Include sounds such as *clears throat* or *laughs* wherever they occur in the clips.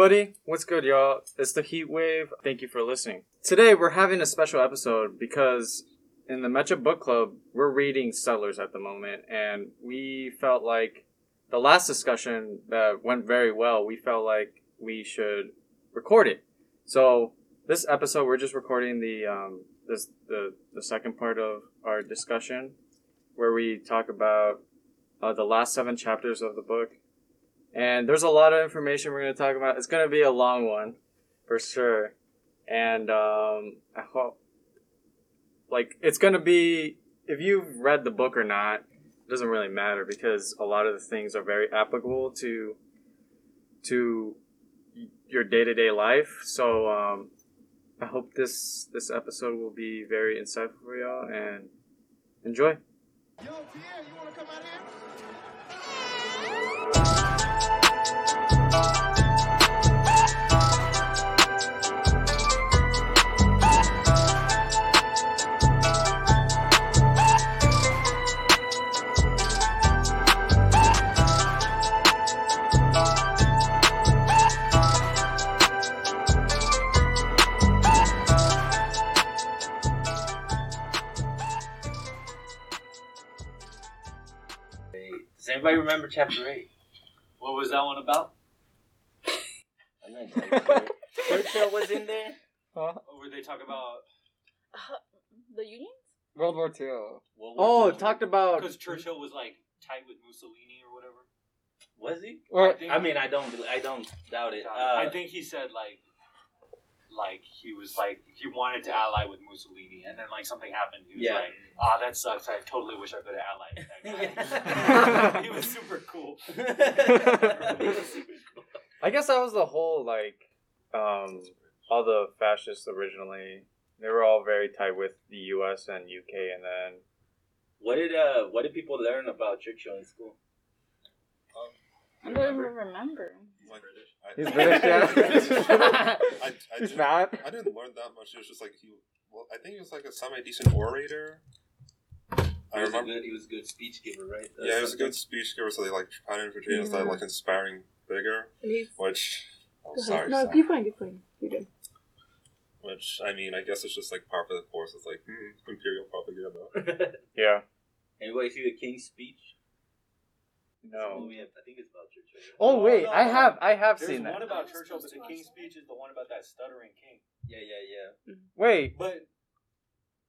everybody. What's good, y'all? It's the Heat Wave. Thank you for listening. Today we're having a special episode because in the Mecha Book Club we're reading Settlers at the moment, and we felt like the last discussion that went very well. We felt like we should record it. So this episode we're just recording the um this the the second part of our discussion where we talk about uh, the last seven chapters of the book and there's a lot of information we're going to talk about. It's going to be a long one, for sure. And um, I hope, like, it's going to be if you've read the book or not, it doesn't really matter because a lot of the things are very applicable to to your day to day life. So um, I hope this this episode will be very insightful for y'all and enjoy. Yo, Pierre, you wanna come out here? Does anybody remember chapter 8? What was that one about? I'm not entirely sure. Churchill was in there? Or were they talking about? the Unions? World War II. World War Oh, II? talked about Because Churchill was like tight with Mussolini or whatever. Was he? Or I think- I mean, I don't, I don't doubt it. Uh, I think he said like, like he was like he wanted to ally with Mussolini, and then like something happened. He was Yeah. like, "Ah, that sucks. I totally wish I could have allied with that guy." *laughs* he was super cool. *laughs* He was super cool. I guess that was the whole like um all the fascists originally they were all very tight with the US and UK and then What did uh, what did people learn about Churchill in school? I don't even remember. Like, I, He's British, yeah. *laughs* *laughs* I, *laughs* I, He's didn't, fat. I didn't learn that much. It was just like he. Well, I think he was like a semi decent orator. I He was a remember. good, he was a good speech giver, right? Yeah, he was a good speech giver. So they like kind of portrayed him as that like inspiring figure, He's, which. Oh, go ahead. sorry. no, sorry. keep going, keep going. You did. Which I mean, I guess it's just like par for the course. It's like hmm, imperial propaganda. yeah. Anybody see the King's speech? It's a No. movie, I think it's about Churchill. Oh wait, no, I no. have I have There's seen one that. about Churchill, but the King's speech is the one about that stuttering king. Yeah, yeah, yeah. Mm-hmm. Wait, But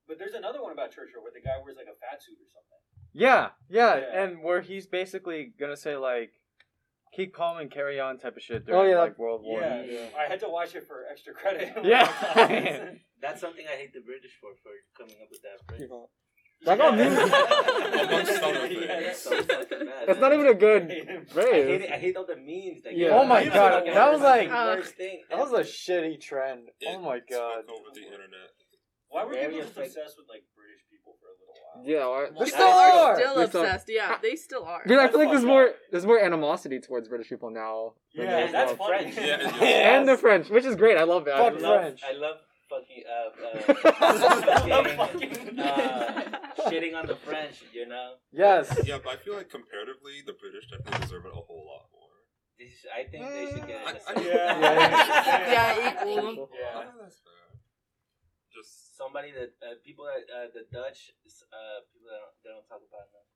but there's another one about Churchill where the guy wears like a fat suit or something. yeah, yeah, Yeah. and where he's basically gonna say like keep calm and carry on type of shit Oh, during yeah. like World War. Yeah, I had to watch it for extra credit. Yeah. *laughs* That's something I hate the British for, for coming up with that phrase. That got me. Amongst other Yeah, things. *laughs* that's so fucking bad. That's not even a good I hate, phrase. it, I hate all the memes. That Yeah. Oh my It's God, like that was like- worst thing. That was a shitty trend. It oh my god. Took over the internet. Why were Very people just effective. obsessed with like British people for a little while? Yeah, why- They still are. Still They still- obsessed. Yeah, they still are. Dude, I feel like there's more there's more animosity towards British people now. than Yeah, there is that's now. funny. French. Yeah, and- *laughs* And the French, which is great. I love it. I Fuck I- love, French. I love fucking uh, uh, *laughs* Fucking- uh, shitting on the French. You know, Yes. Yeah, but I feel like comparatively, the British definitely deserve it a whole lot more. I think they should get. It. I- Yeah. *laughs* Yeah, equal. Yeah. Oh, that's fair. Just Somebody that uh, people that uh, the Dutch uh, people that don't, they don't talk about enough.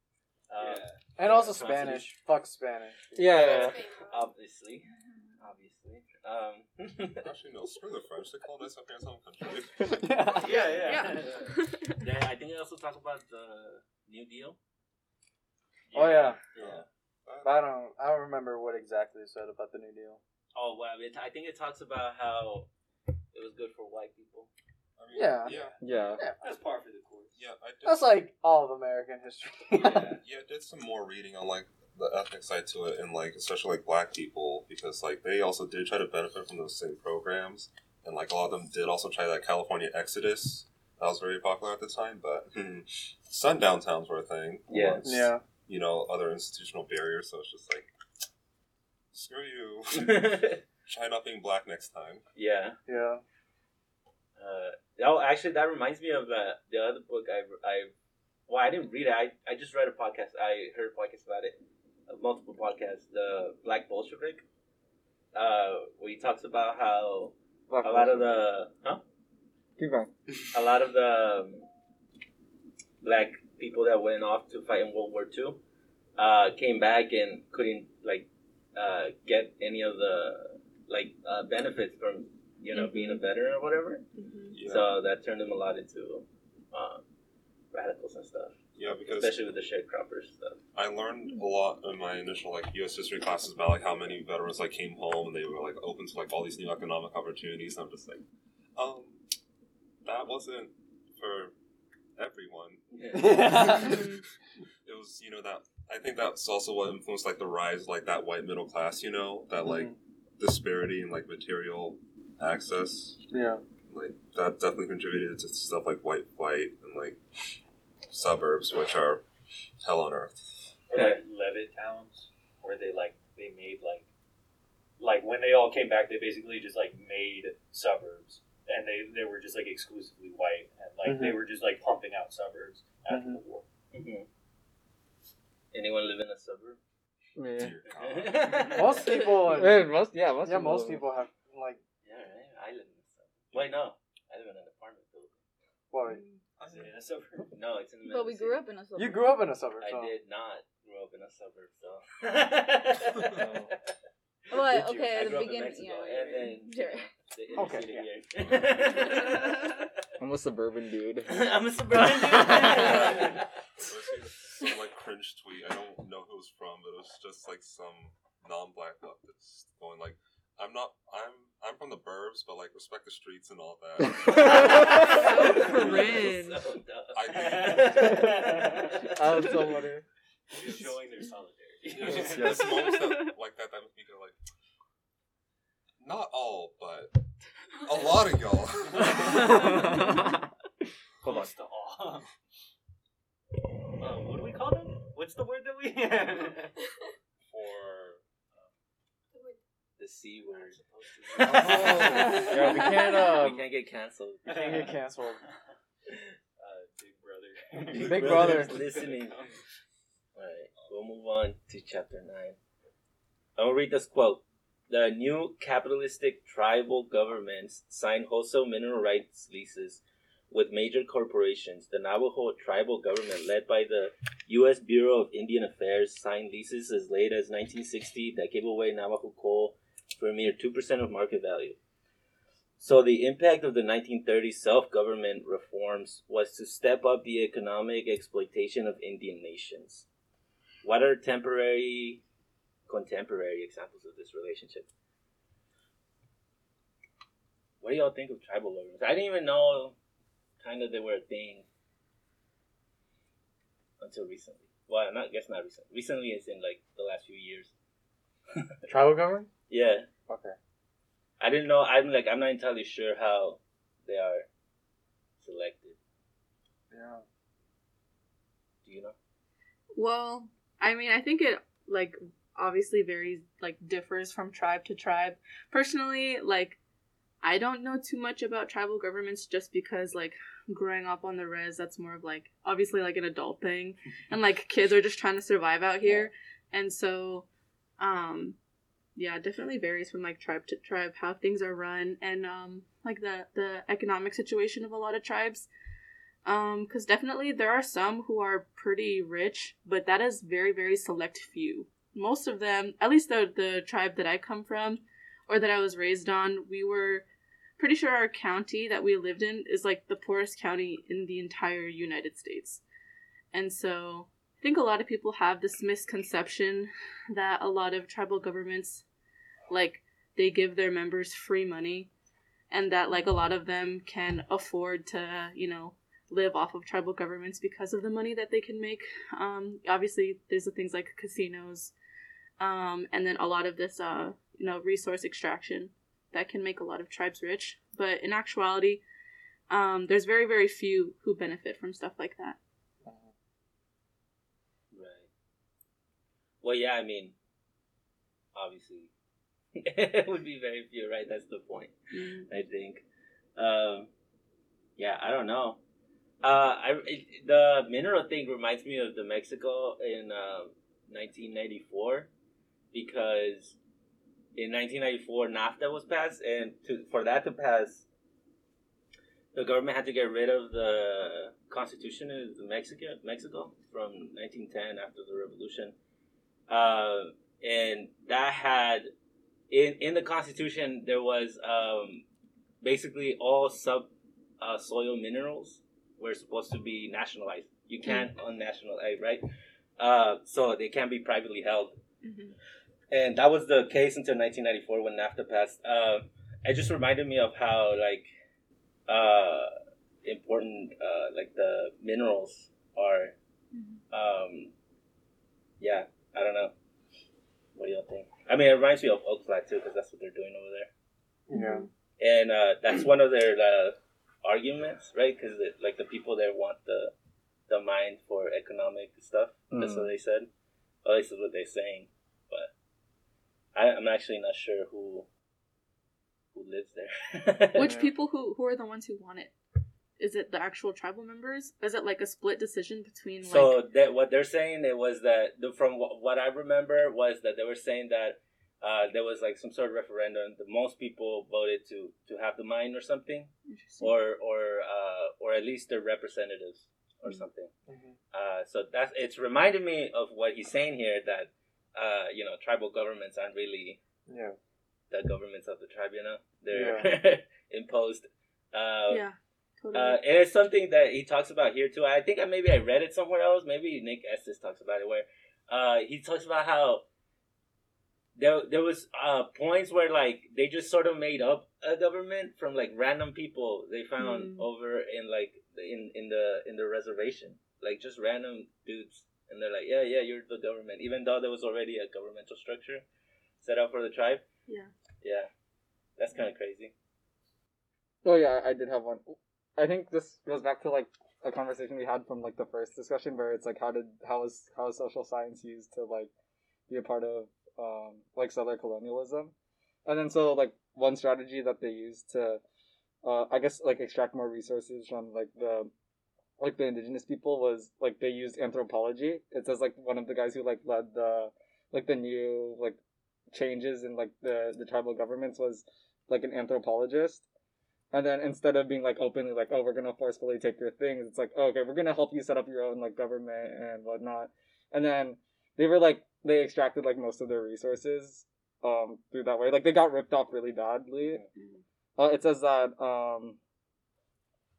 Um, And also Constitution. Spanish. Fuck Spanish. Yeah, yeah. Obviously, obviously. Um, *laughs* actually no, screw the French. They call us up here some country. *laughs* Yeah, yeah. then *laughs* I think they also talk about the New Deal. Oh yeah. Yeah. But I don't I don't remember what exactly it said about the New Deal. Oh well, it, I think it talks about how it was good for white people. I mean, Yeah. yeah, Yeah. That's par for the course. yeah. I did. That's like all of American history. Yeah. yeah, I did some more reading on like the ethnic side to it, and like especially like black people because like they also did try to benefit from those same programs, and like a lot of them did also try that California Exodus. That was very popular at the time, but hmm, sundown towns were a thing. Yeah. once, yeah. You know, other institutional barriers, so it's just like, screw you. *laughs* Try not being black next time. yeah. Yeah. Uh, oh, actually, that reminds me of uh, the other book I, I, well, I didn't read it. I, I just read a podcast. I heard a podcast about it, multiple podcasts. The Black Bolshevik. uh, where he talks about how Black a lot of the huh Keep going. a lot of the um, black people that went off to fight in World War II uh, came back and couldn't like uh, get any of the like uh, benefits from you know being a veteran or whatever. Yeah, So that turned them a lot into uh, radicals and stuff, yeah, because especially with the sharecroppers stuff. I learned a lot in my initial like U.S. history classes about like how many veterans like came home and they were like open to like all these new economic opportunities. And I'm just like, um, that wasn't for everyone. *laughs* *laughs* it was you know that I think that's also what influenced like the rise of, like that white middle class. You know that like disparity in like material access. Yeah. Like that definitely contributed to stuff like white flight and like suburbs, which are hell on earth. Or like Levittowns, where they like they made like like when they all came back, they basically just like made suburbs, and they they were just like exclusively white, and like they were just like pumping out suburbs after the war. Mm-hmm. Anyone live in a suburb? Yeah. *laughs* Most people, *laughs* Yeah, most yeah, most yeah, people, most people have like. Yeah, right. I live in a suburb. Wait, no, I live in an apartment building. Well, Is it in a suburb? No, it's in the middle. But we grew up in a suburb. you grew up in a suburb, I did not grow up in a suburb, so. But Did okay, I the grew up in beginning. Mexico, Yeah, and then Sure. the Okay, yeah. here. I'm a suburban dude. I'm a suburban dude. I was some like cringe tweet. I don't know who it was from, but it was just like some non-black leftist going like, "I'm not. I'm. I'm from the burbs, but like respect the streets and all that." *laughs* *laughs* cringe. So dumb. I Oh, so funny. Just showing their solidarity. *laughs* It's it's moments that, like that that make me go like, not all, but a lot of y'all. Hold on. To all. Uh, what do we call them? What's the word that we? For the c word. *laughs* Yeah, we can't, *laughs* uh, we can't get canceled. We can't get *laughs* canceled. uh, Big Brother. Big Big Brother. Brother's listening. Alright, we'll move on to chapter 9. I'll read this quote. The new capitalistic tribal governments signed wholesale mineral rights leases with major corporations. The Navajo tribal government, led by the U.S. Bureau of Indian Affairs, signed leases as late as 1960 that gave away Navajo coal for a mere 2% of market value. So the impact of the 1930s self-government reforms was to step up the economic exploitation of Indian nations. What are temporary, contemporary examples of this relationship? What do y'all think of tribal governments? I didn't even know, kind of, they were a thing until recently. Well, not guess not recently. Recently is in like the last few years. *laughs* Tribal government. Yeah, Okay. I didn't know. I'm like I'm not entirely sure how they are selected. Yeah. Do you know? Well, I mean, I think it like obviously varies, like differs from tribe to tribe. Personally, like I don't know too much about tribal governments just because like growing up on the res, that's more of like obviously like an adult thing, *laughs* and like kids are just trying to survive out here, and so, um, yeah, it definitely varies from like tribe to tribe how things are run and um like the the economic situation of a lot of tribes. Um, because definitely there are some who are pretty rich, but that is very, very select few. Most of them, at least the the tribe that I come from, or that I was raised on, we were pretty sure our county that we lived in is like the poorest county in the entire United States. And so I think a lot of people have this misconception that a lot of tribal governments like they give their members free money and that like a lot of them can afford to, you know, live off of tribal governments because of the money that they can make. Um, obviously, there's the things like casinos, um, and then a lot of this, uh, you know, resource extraction that can make a lot of tribes rich. But in actuality, um, there's very, very few who benefit from stuff like that. Right. Well, yeah. I mean, obviously, it *laughs* would be very few, right? That's the point. I think. Um, yeah, I don't know. Uh, I it, the mineral thing reminds me of the Mexico in um 1994 because in 1994 NAFTA was passed, and to, for that to pass, the government had to get rid of the constitution of Mexico, Mexico from 1910 after the revolution, uh, and that had in in the constitution there was um, basically all sub uh, soil minerals were supposed to be nationalized. You can't unnationalize, right? Uh, so they can't be privately held Mhm. and that was the case until 1994 when NAFTA passed. Uh, it just reminded me of how like uh, important uh, like the minerals are. Um, yeah, I don't know. What do y'all think? I mean, it reminds me of Oak Flat too, because that's what they're doing over there, Yeah. and uh, that's one of their uh, arguments, right? Because like the people there want the the mine for economic stuff. That's what they said. Or at least that's what they're saying. But I, I'm actually not sure who who lives there. Which people who who are the ones who want it? Is it the actual tribal members? Is it like a split decision between like so that what they're saying it was that the, from what, what I remember was that they were saying that uh, there was like some sort of referendum. The most people voted to to have the mine or something, or or uh, or at least their representatives or Mhm. something. Uh, so that's it's reminded me of what he's saying here that uh, you know tribal governments aren't really Yeah. the governments of the tribe. You know they're *laughs* imposed. Uh, yeah, totally. uh, and it's something that he talks about here too. I think I, maybe I read it somewhere else. Maybe Nick Estes talks about it where uh, he talks about how there there was uh, points where like they just sort of made up a government from like random people they found Mm. over in like in in the in the reservation, like just random dudes, and they're like, yeah, yeah, you're the government, even though there was already a governmental structure set up for the tribe. yeah. Yeah, that's kind of crazy. Oh yeah, I did have one. I think this goes back to like a conversation we had from like the first discussion where it's like how did how is how is social science used to like be a part of um like settler colonialism, and then so like one strategy that they used to uh I guess like extract more resources from like the like the indigenous people was like they used anthropology. It says like one of the guys who like led the like the new like changes in like the the tribal governments was like an anthropologist and then instead of being like openly like, oh, we're gonna forcefully take your things, it's like, oh, okay, we're gonna help you set up your own like government and whatnot. And then they were like they extracted like most of their resources um through that way. Like they got ripped off really badly. Uh, it says that um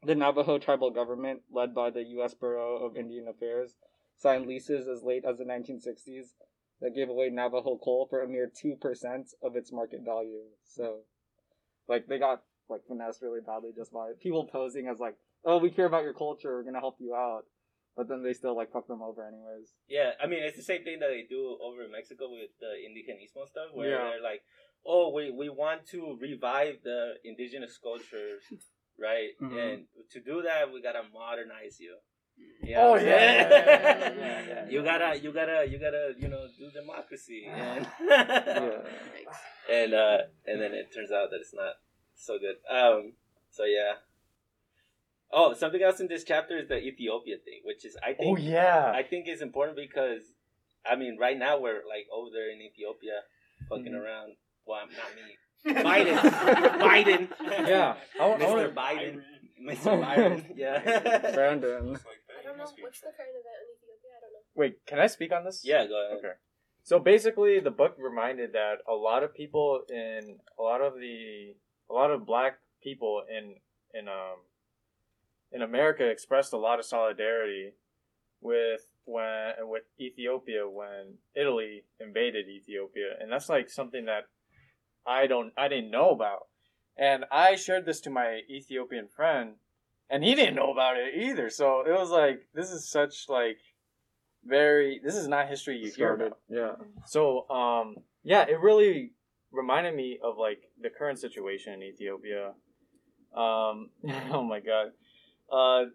the Navajo tribal government, led by the U.S. Bureau of Indian Affairs, signed leases as late as the 1960s that gave away Navajo coal for a mere two percent of its market value. So, like, they got like finessed really badly just by people posing as like, "Oh, we care about your culture. We're gonna help you out," but then they still like fuck them over anyways. Yeah, I mean it's the same thing that they do over in Mexico with the indigenismo stuff, where Yeah. they're like, "Oh, we we want to revive the indigenous cultures, right? *laughs* Mhm. And to do that, we gotta modernize you." You Oh, *laughs* yeah, yeah, yeah, yeah, you gotta, you gotta, you gotta, you know, do democracy, and *laughs* Yeah. and uh, and then it turns out that it's not so good. Um, so yeah. Oh, something else in this chapter is the Ethiopia thing, which is I Oh think yeah. I think is important because, I mean, right now we're like over there in Ethiopia, fucking Mhm. around. Well, I'm not me. Biden, *laughs* Biden, Yeah. I want- I Mr. want- Biden, Mr. Biden. *laughs* Yeah, Brandon. I don't know what's the current event in Ethiopia. I don't know. Wait, can I speak on this? yeah. Go ahead. Okay. So basically, the book reminded that a lot of people in a lot of the a lot of black people in in um in America expressed a lot of solidarity with when with Ethiopia when Italy invaded Ethiopia, and that's like something that I don't I didn't know about, and I shared this to my Ethiopian friend, and he didn't know about it either. So it was like this is such like very this is not history you hear about. Yeah. So um yeah, it really reminded me of like the current situation in Ethiopia. Um *laughs* oh my god. Uh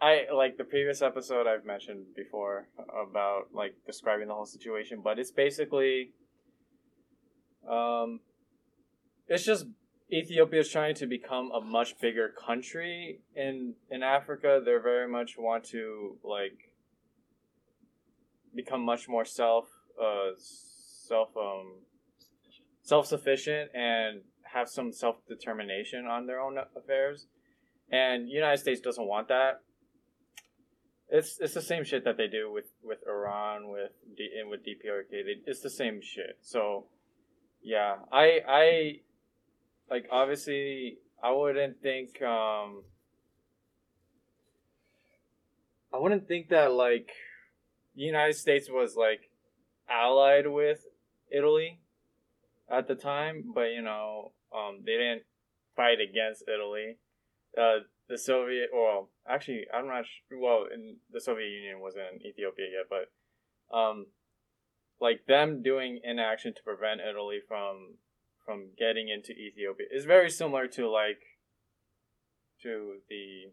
I like the previous episode I've mentioned before about like describing the whole situation, but it's basically um it's just Ethiopia is trying to become a much bigger country in in Africa. They very much want to like become much more self uh self um self sufficient and have some self determination on their own affairs. And United States doesn't want that. It's it's the same shit that they do with with Iran with D, and with DPRK. They, it's the same shit. So yeah, I I like obviously I wouldn't think um I wouldn't think that like the United States was like allied with Italy at the time, but you know, um, they didn't fight against Italy. Uh, the Soviet, well, actually, I'm not sure. Well, in the Soviet Union wasn't in Ethiopia yet, but um, like them doing inaction to prevent Italy from from getting into Ethiopia is very similar to like to the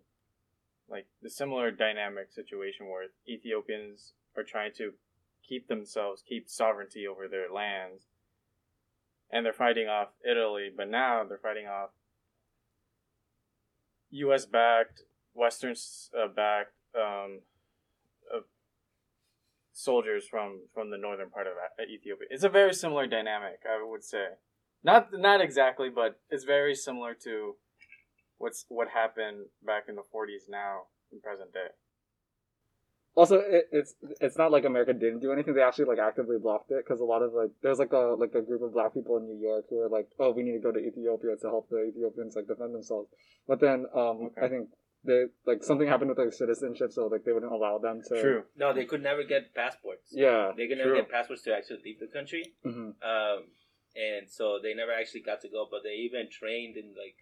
like the similar dynamic situation where Ethiopians are trying to keep themselves keep sovereignty over their lands and they're fighting off Italy but now they're fighting off US backed western uh, backed um, uh, soldiers from from the northern part of uh, Ethiopia it's a very similar dynamic I would say not not exactly but it's very similar to what's what happened back in the 40s now in present day. Also, it, it's it's not like America didn't do anything. They actually like actively blocked it because a lot of like there's like a like a group of black people in New York who are like, oh, we need to go to Ethiopia to help the Ethiopians like defend themselves. But then um, Okay. I think they like something happened with like citizenship, so like they wouldn't allow them to. True. No, they could never get passports. Yeah. They could never True. get passports to actually leave the country. hmm Um, and so they never actually got to go, but they even trained in like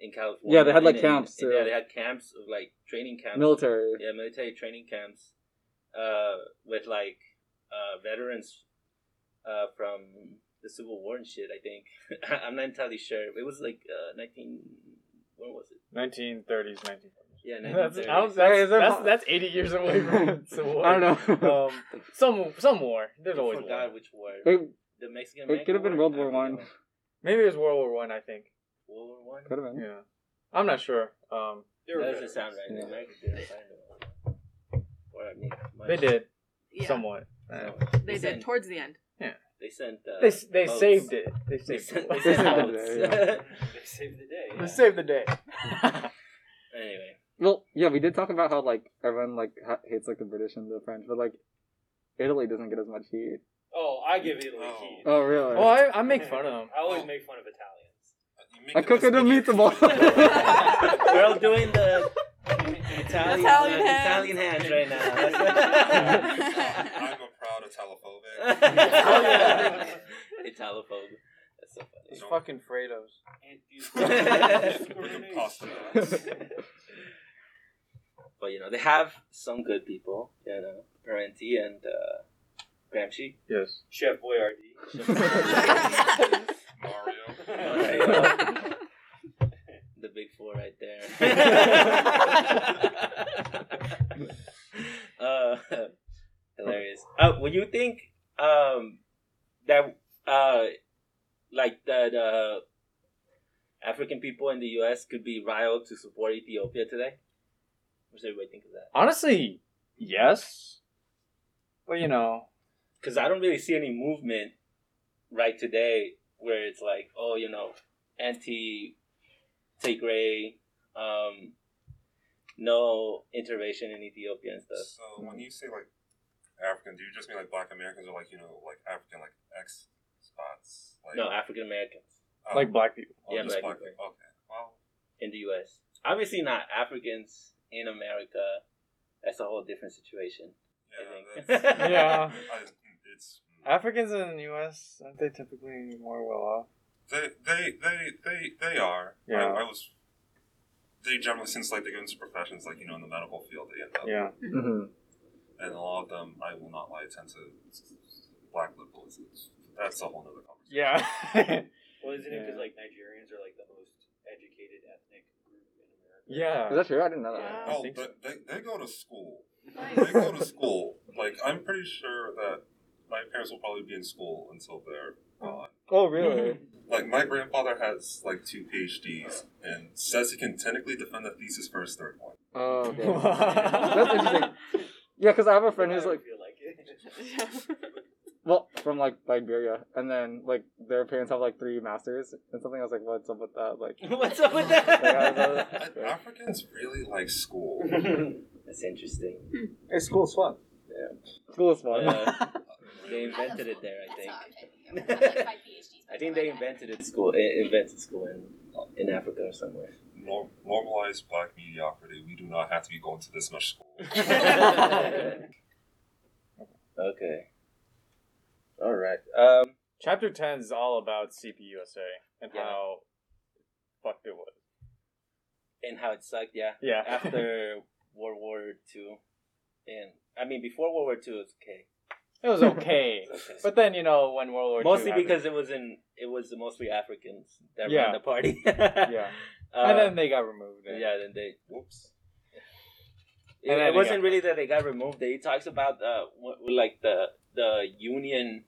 in California. Yeah, they had, like, And- and- camps, and, too. yeah, they had camps of like training camps. Military. Yeah, military training camps. Uh, with like uh veterans, uh from the Civil War and shit. I think *laughs* I'm not entirely sure. It was like uh 19. When was it? 1930s, 1940s. Yeah, *laughs* That's, 1930s. I was- Is that's, that's, that's 80 years away from *laughs* Civil War. I don't know. Um, some some war. There's I always forgot war. which war. It, The Mexican. it could have been World War One. Maybe it was World War One. I, think. World War One. Could have been. Yeah, I'm not sure. Um, They That doesn't sound right. Yeah. The didn't find them. Or I mean, much. they did Yeah, somewhat. Uh, So, they did sent, towards the end. They sent. Uh, they they boats. saved it. They They saved sent. it. They They saved boats. it, yeah. *laughs* They saved the day. They saved the day. *laughs* anyway, Well, yeah, we did talk about how like everyone like ha- hates like the British and the French, but like Italy doesn't get as much heat. Oh, I give Italy Oh. heat. Oh, really? oh, I, I make fun of them. I always make fun of Italians. You make I it cook as it a big- meatball. *laughs* we're all doing the Italian Italian uh, hands. Italian hands right now. *laughs* I'm a proud Italophobic. *laughs* Italophobe. That's so funny. These fucking Fredos. Freaking pasta. But you know, they have some good people. You know, Parenti and uh, Gramsci. Yes. Chef Boyardee. Mario. *laughs* *laughs* the big four right there. *laughs* uh, hilarious. Uh, would you think um, that uh, like the, the African people in the U.S. could be riled to support Ethiopia today? What does everybody think of that? Honestly, yes. But you know, Because I don't really see any movement right today where it's like, oh, you know, anti Tigray, um, no intervention in Ethiopia and stuff. So when you say like African, do you just mean like Black Americans or like you know like African like ex spots? Like, No, African Americans oh, like black people. oh, yeah, just black black. people. Okay. Well, in the U.S. Obviously, not Africans in America. That's a whole different situation. yeah, I think. that's, *laughs* Yeah. I, it's Africans in the U.S. aren't they typically more well off? they they they they they are. Yeah. I, I was. They generally, since like they go into professions like you know in the medical field, they end up. Yeah. hmm And a lot of them, I will not lie, tend to black liberals. That's a whole other conversation. Yeah. *laughs* Well, isn't it because like Nigerians are like the most educated ethnic group in America? yeah. Is that true? I didn't know that. Yeah. Oh, so. but they, they go to school. Nice. *laughs* They go to school. Like I'm pretty sure that my parents will probably be in school until they're gone. Oh, really? *laughs* Like my grandfather has like two PhDs and says he can technically defend a thesis for his third one. oh, okay. *laughs* That's interesting. Yeah, because I have a friend who's like, feel like it. *laughs* well, from like Liberia, and then like their parents have like three masters and something. I was like, what's up with that? Like, What's up with Like, I that? was- Africans really like school. That's interesting. Hey, school's fun. Yeah. School is fun. Uh, they invented it there, I That's think. not okay. I'm like five PhDs. *laughs* I think they invented it *laughs* school. i- Invented school in in Africa or somewhere. Norm- normalized black mediocrity. We do not have to be going to this much school. *laughs* okay. All right. Um. Chapter 10 is all about CPUSA and Yeah. how fucked it was. And how it sucked. Yeah. Yeah. After World War Two, and I mean before World War Two, it was okay. It was okay. Okay. *laughs* but then, you know, when World War mostly II happened- because it was in it was mostly Africans that Yeah. ran the party. *laughs* Yeah. Uh, and then they got removed. and- yeah, then they whoops. It, And then it they wasn't got- really that they got removed. He talks about uh what, like the the union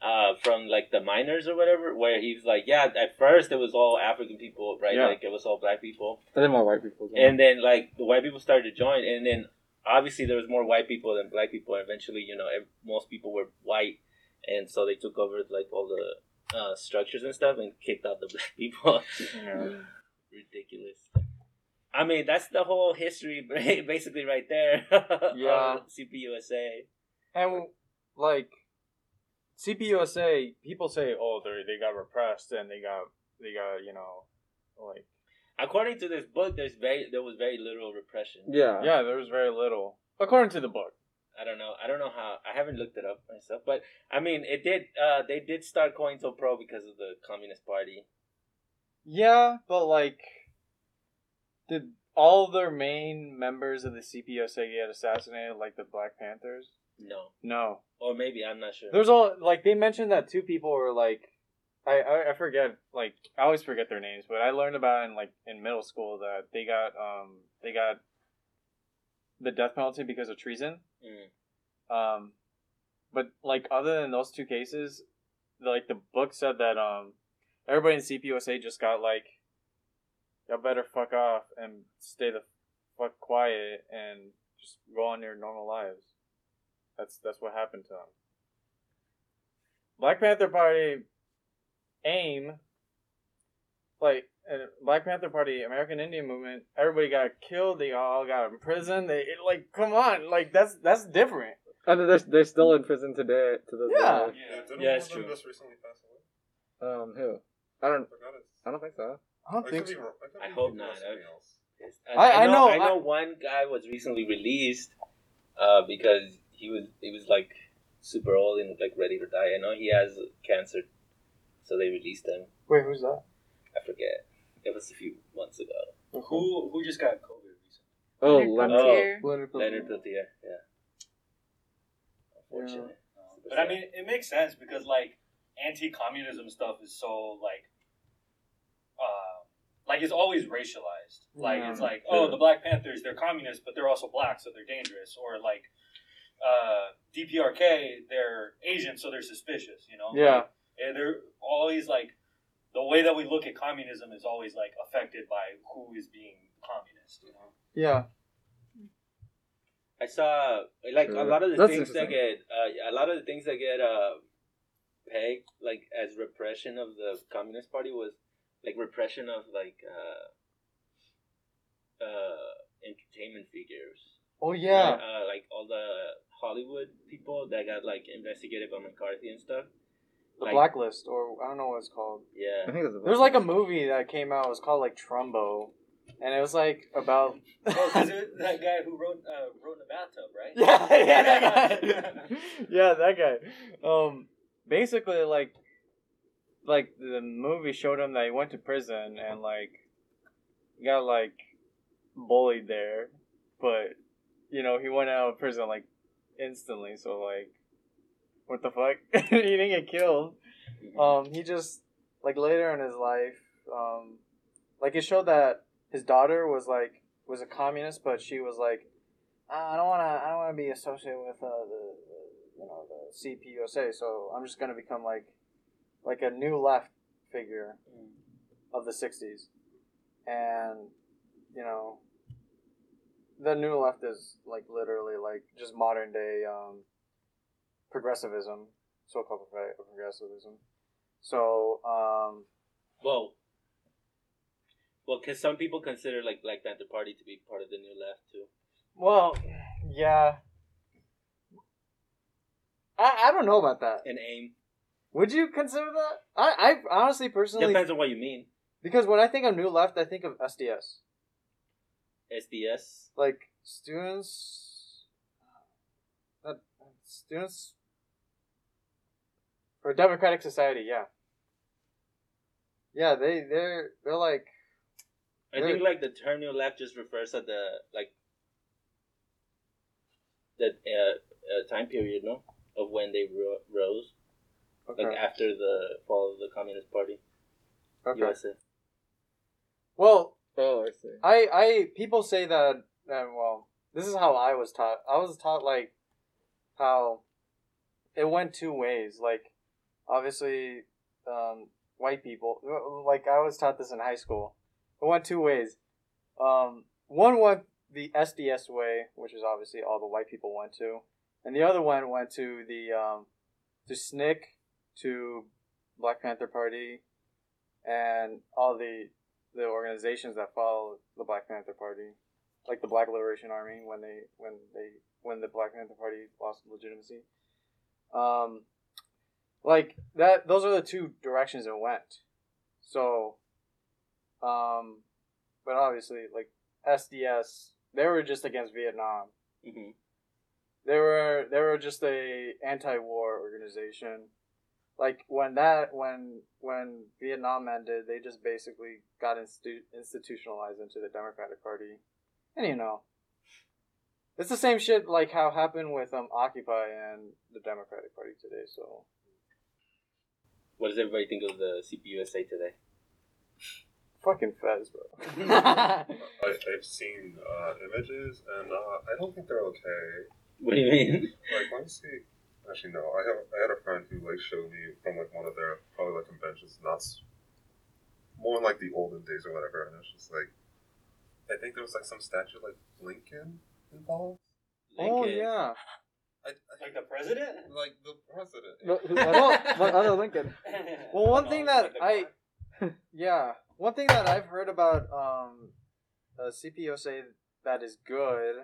uh from like the miners or whatever, where he's like, yeah, at first it was all African people, right? Yeah. Like it was all black people, I think more white people. and then like the white people started to join, and then obviously there was more white people than black people. And eventually, you know, most people were white, and so they took over like all the uh, structures and stuff and kicked out the *laughs* black people. Yeah. *laughs* Ridiculous. I mean, that's the whole history, *laughs* basically, right there. Yeah. CPUSA. And, like, CPUSA, people say, oh, they they got repressed and they got, they got, you know, like, According to this book, there's very there was very little repression. yeah, yeah, there was very little. According to the book. I don't know. I don't know how. I haven't looked it up myself, but I mean, it did. Uh, they did start COINTELPRO because of the Communist Party. Yeah, but, like, did all their main members of the CPUSA get assassinated like the Black Panthers? No, No. or maybe I'm not sure. There's all like they mentioned that two people were like I, I I forget like I always forget their names, but I learned about in like in middle school that they got um they got the death penalty because of treason. Mm. Um but like other than those two cases, like the book said that um everybody in CPUSA just got like y'all better fuck off and stay the fuck quiet and just go on your normal lives. That's that's what happened to them. Black Panther Party, AIM, like uh, Black Panther Party, American Indian Movement. Everybody got killed. They all got imprisoned. They it, like come on, like that's that's different. and they're they're still in prison today to this Yeah. day. didn't Yeah, it's true. just recently pass away? Um, who? I don't. I. I don't think so. I don't I think could be so. I hope not. something. I- I know- I know I- one guy was recently released uh, because he was he was like super old and like ready to die. I know he has cancer, so they released him. Wait, who's that? I forget. It was a few months ago. Who who just got COVID recently? Oh, Leonard Leonard. Peltier. Leonard Leonard Peltier. Yeah. Unfortunate. But I mean, it makes sense because like anti-communism stuff is so like, uh, like it's always racialized. Like it's like, oh, the Black Panthers, they're communists, but they're also black, so they're dangerous. Or like, uh, DPRK, they're Asian, so they're suspicious. You know? Yeah. And they're always like, the way that we look at communism is always like affected by who is being communist. You know? Yeah. I saw like a lot of the That's things that get uh, a lot of the things that get uh, pegged like as repression of the Communist Party was like repression of like uh, uh, entertainment figures. Oh yeah. uh, like all the Hollywood people that got like investigated by McCarthy and stuff. The like- Blacklist, or I don't know what it's called. I Yeah, think it's There's like a movie that came out. It was called like Trumbo, and it was like about. Oh, 'cause *laughs* it- that guy who wrote uh, wrote in the bathtub, right? yeah, *laughs* yeah, that guy. *laughs* yeah, that guy. Um, basically, like, like the movie showed him that he went to prison and like got like bullied there, but you know he went out of prison like instantly. So like, what the fuck? *laughs* he didn't get killed. Um, he just like later in his life, um, like it showed that his daughter was like was a communist, but she was like, "Ah, I don't want to, I don't want to be associated with uh, the, the, you know, the CPUSA. So I'm just gonna become like, like a new left figure of the '60s, and you know, the new left is like literally like just modern day um, progressivism, so-called progressivism So, um, Well, well, because some people consider like Black Panther Party to be part of the New Left too. well, yeah. I, I don't know about that. And AIM Would you consider that? I, I honestly personally depends on what you mean. because when I think of New Left, I think of SDS, SDS. like students, uh, students for Democratic Society. Yeah, yeah. They they're they're like I think like the term New Left just refers to the like the uh, uh, time period, no, of when they ro- rose, okay. like after the fall of the Communist Party, okay. USA. Well, Oh, I see. I I people say that and well, this is how I was taught. I was taught like how it went two ways. Like obviously, um, white people. Like I was taught this in high school. It went two ways. Um, one went the SDS way, which is obviously all the white people went to, and the other one went to the um, to SNCC, to Black Panther Party, and all the the organizations that follow the Black Panther Party, like the Black Liberation Army when they when they when the Black Panther Party lost legitimacy. Um, like that. Those are the two directions it went. So, um, but obviously, like SDS, they were just against Vietnam. hmm They were they were just a anti-war organization. Like when that when when Vietnam ended, they just basically got institu- institutionalized into the Democratic Party, and you know, it's the same shit like how happened with um Occupy and the Democratic Party today. So What does everybody think of the CPUSA today? fucking fez, bro. *laughs* I, I've seen uh, images, and uh, I don't think they're okay. What do you mean? Like, let me see. Actually, no. I have. I had a friend who like showed me from like one of their probably like conventions, not s- more like the olden days or whatever, and it's just like, I think there was like some statue like Lincoln involved. Oh Lincoln. yeah. I, I, Like the president? like the president. No, who- what, what other Lincoln? *laughs* Well, one thing that I *laughs* yeah, one thing that I've heard about um, uh, CPUSA that is good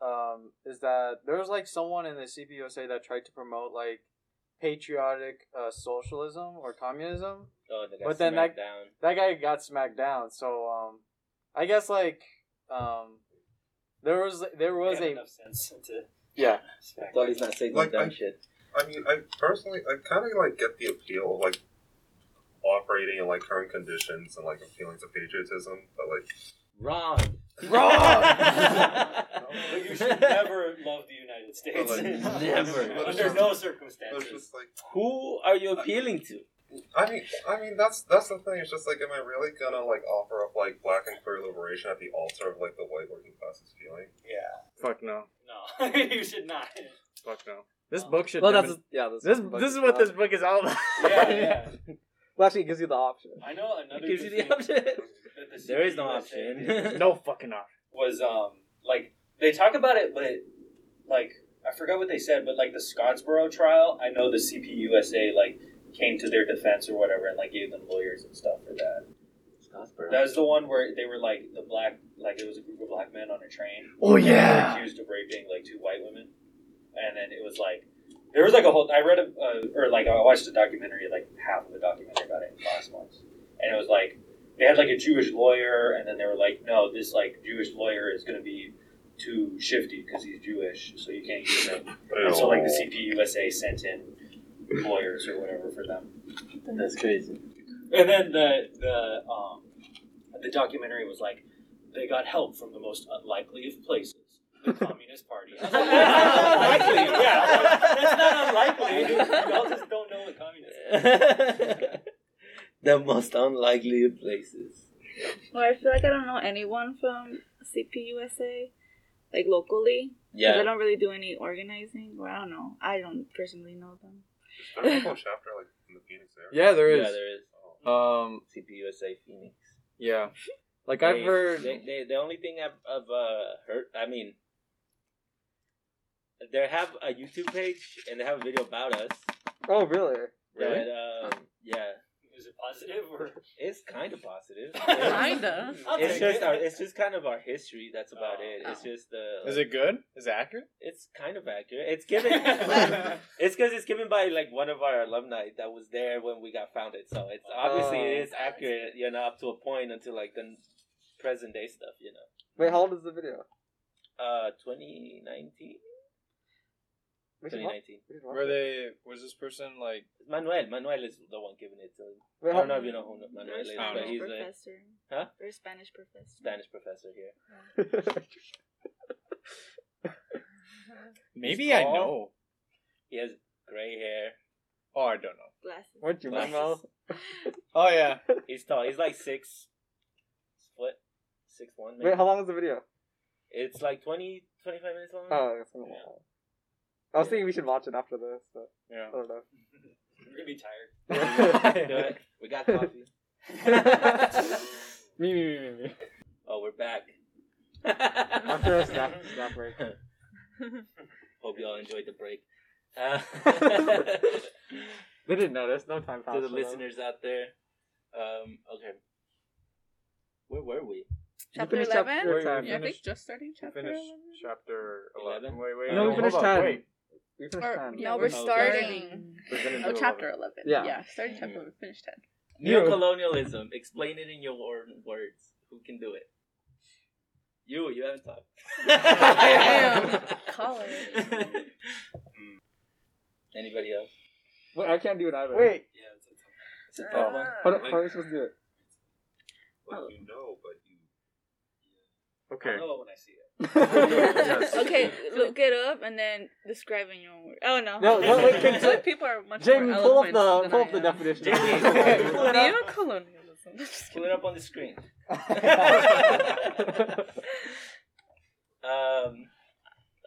um, is that there was like someone in the CPUSA that tried to promote like patriotic uh, socialism or communism. Oh, they But then that- down. That guy got smacked down. So um, I guess like um, there was there was a enough sense to yeah smack Thought he's not saying Like, dumb I- shit. I mean, I personally, I kind of like get the appeal of like operating in like current conditions and like feelings of patriotism, but like Wrong. *laughs* But you should *laughs* never love the United States. Like, Never. *laughs* Under no circumstances. just like Who are you appealing to? I mean, I mean that's that's the thing. It's just like, am I really gonna like offer up like black and queer liberation at the altar of like the white working class's feeling? Yeah. fuck no No, *laughs* you should not. fuck no. This Um, book should. Well, demonstrate- that's yeah. This this book this is what this book is all about. *laughs* Yeah, yeah. Well, actually, it gives you the option. I know another Gives you the option. the There is no option. *laughs* no fucking option. was um like they talk about it, but like I forgot what they said, but like the Scottsboro trial, I know the CPUSA like came to their defense or whatever, and like gave them lawyers and stuff for that. Scottsboro. That was the one where they were like the black, like it was a group of black men on a train. Oh, and they were yeah. accused of raping like two white women, and then it was like there was like a whole. I read a uh, or like I watched a documentary, like half of the documentary about it in class once, and it was like they had like a Jewish lawyer, and then they were like, no, this like Jewish lawyer is going to be too shifty because he's Jewish, so you can't use him. *laughs* And so like the CPUSA sent in lawyers or whatever for them. That's crazy. And then the the um the documentary was like they got help from the most unlikely of places. The *laughs* Communist Party. *laughs* That's not unlikely. Yeah, that's *laughs* not unlikely. Y'all just don't know what communists. the most unlikely of places. Well, I feel like I don't know anyone from CPUSA, like locally. Yeah. They don't really do any organizing. Or I don't know. I don't personally know them. Is there a *laughs* local chapter like in the Phoenix area? Yeah, there is. Yeah, there is. Um, CPUSA Phoenix. yeah. *laughs* Like I've heard. They, they, the only thing I've, I've uh, heard, I mean, they have a YouTube page and they have a video about us. Oh, really? Really? That, um, yeah, Is it positive or? it's kind of positive. *laughs* Kinda. It's just it. our, it's just kind of our history. That's about Oh. it. It's Oh. just the. Is it good? Is it accurate? It's kind of accurate. It's given. *laughs* *laughs* it's because it's given by like one of our alumni that was there when we got founded. So it's obviously it is accurate. You know, up to a point until like the present day stuff. You know, Wait, how old is the video? uh, 2019. We 2019. we should Were they? Was this person like? Manuel. Manuel is the one giving it to him. Wait, I don't know if you know who Manuel is, Their I don't but Spanish he's a professor. Huh? Their Spanish professor. Spanish professor here. *laughs* Maybe I know. He has gray hair. Oh, I don't know. Glasses. Weren't you, Manuel? *laughs* Oh yeah. He's tall. He's like six foot, six one. Wait, how long is the video? It's like 20, 25 minutes long. Oh, it's been a while. I was thinking we should watch it after this, but yeah. I don't know. We're gonna be tired. *laughs* Do it. We got coffee. *laughs* me, me, me, me, me. Oh, we're back. *laughs* After a snap, snap break. Hope y'all enjoyed the break. Uh, They didn't notice. No time passed. to the for them. listeners out there, um, okay. Where were we? Chapter 11? chapter Wait, 10. we Yeah, I think just starting chapter finished 11. chapter eleven. Eleven? Wait, wait. No, we hold finished on, 10. Wait. We finished Or- 10. No, Oh, we're okay. starting. We're gonna Oh, chapter 11. 11. Yeah. Yeah, starting chapter 11. Finished 10. You. Neocolonialism. Explain it in your own words. Who can do it? You. You haven't talked. *laughs* Damn. College. *laughs* Anybody else? Wait, I can't do it either. Wait. Yeah, it's, it's It's a tough one. Ah. How, do- how are we supposed to do it? Like you know, but you. Okay. I'll know when I see it. Yes. *laughs* Okay, look it up and then describe in your own words. Oh no. No, no, wait, can- So people are much Jamie, more pull up the pull up the definition. Jamie, pull it up. Neo-colonialism. *laughs* Pull it up on the screen. *laughs* um,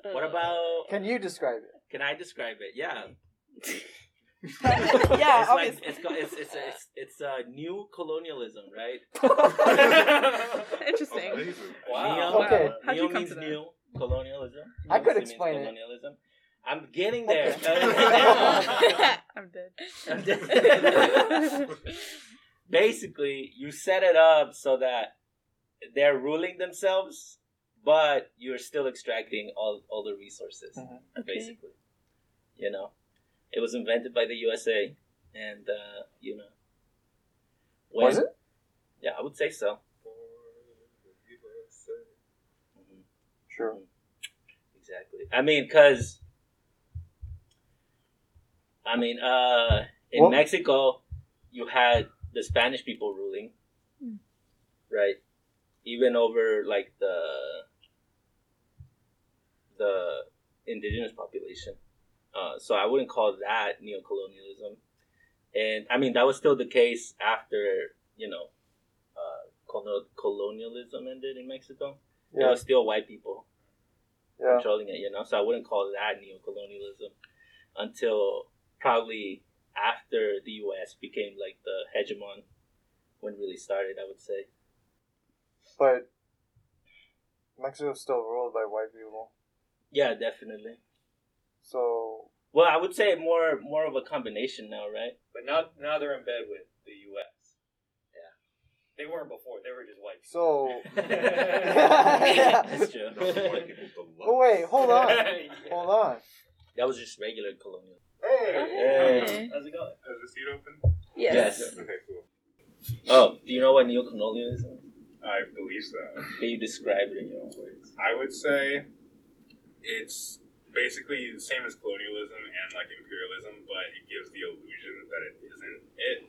what Uh, about? Can you describe it? Can I describe it? Yeah. *laughs* yeah, it's obviously. it's got, it's it's it's, it's uh, new colonialism, right? *laughs* *laughs* Interesting. Wow. Neo, Okay. How'd you neo come means to new colonialism. I could explain it. colonialism. I'm getting there. I'm dead. I'm dead. Basically, you set it up so that they're ruling themselves, but you're still extracting all, all the resources. Mhm. Basically, you know, it was invented by the USA, and uh, you know, when- Was it? Yeah, I would say so. Mhm. Sure. Exactly. I mean, because I mean, uh, in Well- Mexico, you had the Spanish people ruling, Mm. right? Even over like the the indigenous population. Uh, so I wouldn't call that neocolonialism. And I mean, that was still the case after you know, uh, colonialism ended in Mexico. It Yeah. was still white people Yeah. controlling it, you know. So I wouldn't call that neocolonialism until probably after the U.S. became like the hegemon when it really started. I would say. But Mexico's still ruled by white people. Yeah, definitely. So Well, I would say more more of a combination now, right? But now, now they're in bed with the U.S. Yeah. They weren't before. They were just white. so *laughs* *laughs* That's true. *laughs* White people. Oh wait, hold on. Yeah. Hold on. That was just regular colonial. Okay. How's it going? Is the seat open? Yes. Yes. Okay, cool. Oh, do you know what neocolonialism? is? I believe so. Can you describe it in your own words? I would say it's basically the same as colonialism and like imperialism, but it gives the illusion that it isn't. It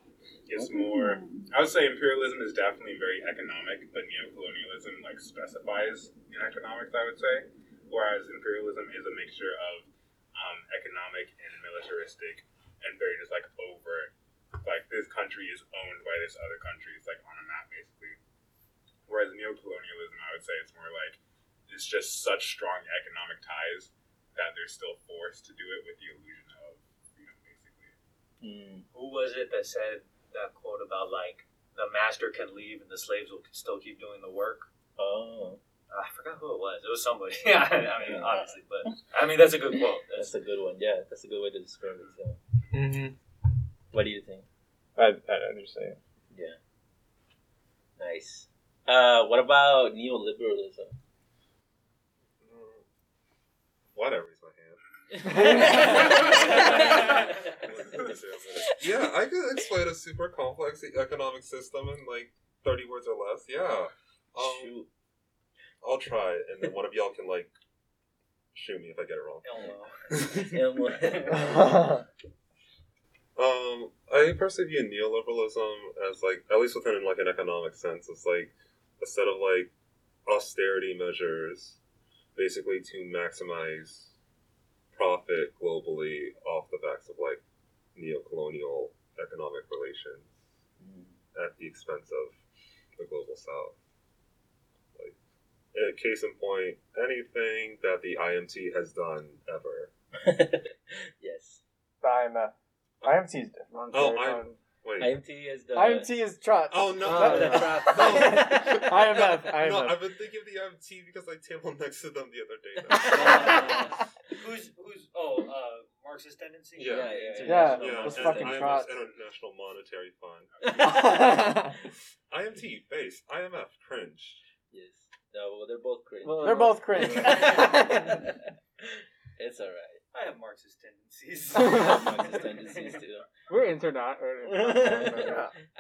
gives more. I would say imperialism is definitely very economic, but neocolonialism like specifies in economics. I would say, whereas imperialism is a mixture of um, economic and militaristic, and very just like overt. like this country is owned by this other country. It's like on a map basically. Whereas neocolonialism, I would say it's more like it's just such strong economic ties that they're still forced to do it with the illusion of freedom, basically. Mm. Who was it that said that quote about like the master can leave and the slaves will still keep doing the work? Oh, I forgot who it was. It was somebody. *laughs* Yeah, I mean, obviously, but I mean that's a good quote. that's That's a good one. Yeah, that's a good way to describe it. So. Mm-hmm. What do you think? I I understand. Yeah. Nice. Uh, what about neoliberalism? Mm, Whatever, raise my hand. yeah, I could explain a super complex economic system in like 30 words or less. Yeah. Um, Shoot. I'll try, and then one of y'all can like shoot me if I get it wrong. Elmo. *laughs* *laughs* Um, I personally view neoliberalism as like, at least within like an economic sense, it's like a set of like austerity measures, basically to maximize profit globally off the backs of like neo-colonial economic relations at the expense of the global south. Like, case in point, anything that the IMT has done ever. *laughs* yes. The IMF. IMT is different. Oh, I- um, Wait. IMT is the IMT is trust. Oh no! Oh, *laughs* no, the no. trust. IMF. No, IMF. I've been thinking of the IMT because I tabled next to them the other day. *laughs* *laughs* Who's who's oh uh Marxist tendency? Yeah. Yeah, yeah, Yeah, yeah, those and fucking IMF's trots. International Monetary Fund. IMT, base. IMF, cringe. Yes. No, well, they're both cringe. they're both cringe. it's alright. I have Marxist tendencies. *laughs* *laughs* Marxist tendencies too. We're internet. *laughs*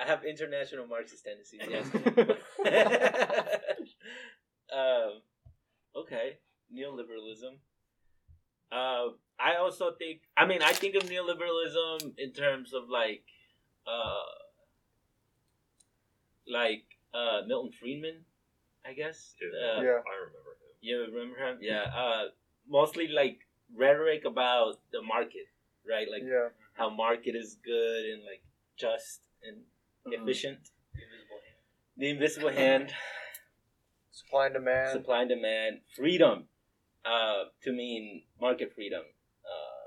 I have international Marxist tendencies. Yes. um, okay, neoliberalism. Uh, I also think. I mean, I think of neoliberalism in terms of like, uh, like uh, Milton Friedman. I guess. Yeah, Uh, Yeah. I remember him. you remember him? Yeah. Uh, mostly like rhetoric about the market, right? Like yeah. how market is good and like just and Mhm. efficient. Invisible hand. The invisible hand, Supply and demand. supply and demand, freedom, uh, to mean market freedom, uh,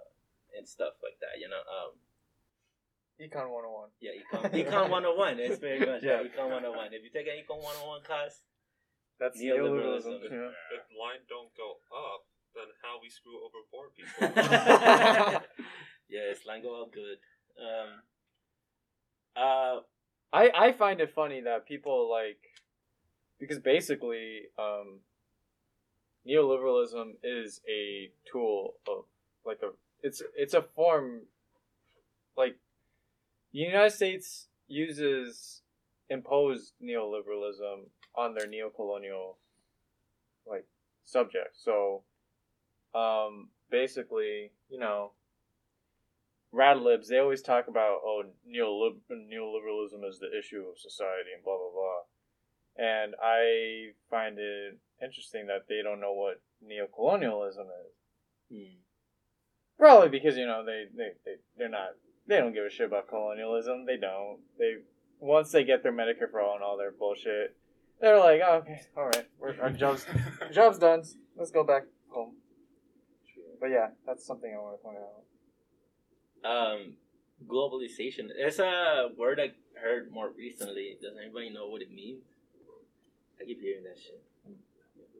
and stuff like that. You know, um, Econ 101. yeah, econ, *laughs* econ 101. It's very much Yeah. yeah. econ 101. If you take an econ 101 class, That's Neoliberalism. neoliberalism. Yeah. If line don't go up, then how we screw over poor *laughs* people? *laughs* yeah, it's line go out good. Um, uh, I I find it funny that people like because basically um, neoliberalism is a tool of like a it's it's a form like the United States uses imposed neoliberalism on their neocolonial like subjects. So um basically, you know, radlibs they always talk about oh neolib- neoliberalism is the issue of society and blah blah blah. And i find it interesting that they don't know what neocolonialism is. Hmm. probably because you know they, they, they they're not they don't give a shit about colonialism. They don't. They once they get their medicare for all and all their bullshit they're like oh, okay all right we're, our job's *laughs* job's done. Let's go back home but yeah that's something i want to point out um, globalization. It's a word I heard more recently. Does anybody know what it means? I keep hearing that shit.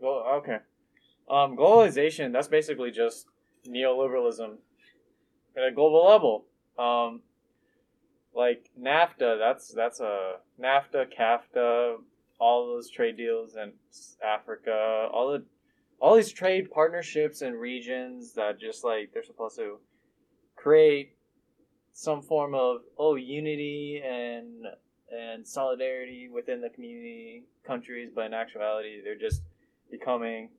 Well, okay. Um, globalization, that's basically just neoliberalism at a global level. Um, like NAFTA, that's that's a NAFTA, CAFTA, all those trade deals in Africa, all the all these trade partnerships and regions that just like they're supposed to create some form of oh unity and and solidarity within the community countries, but in actuality, they're just becoming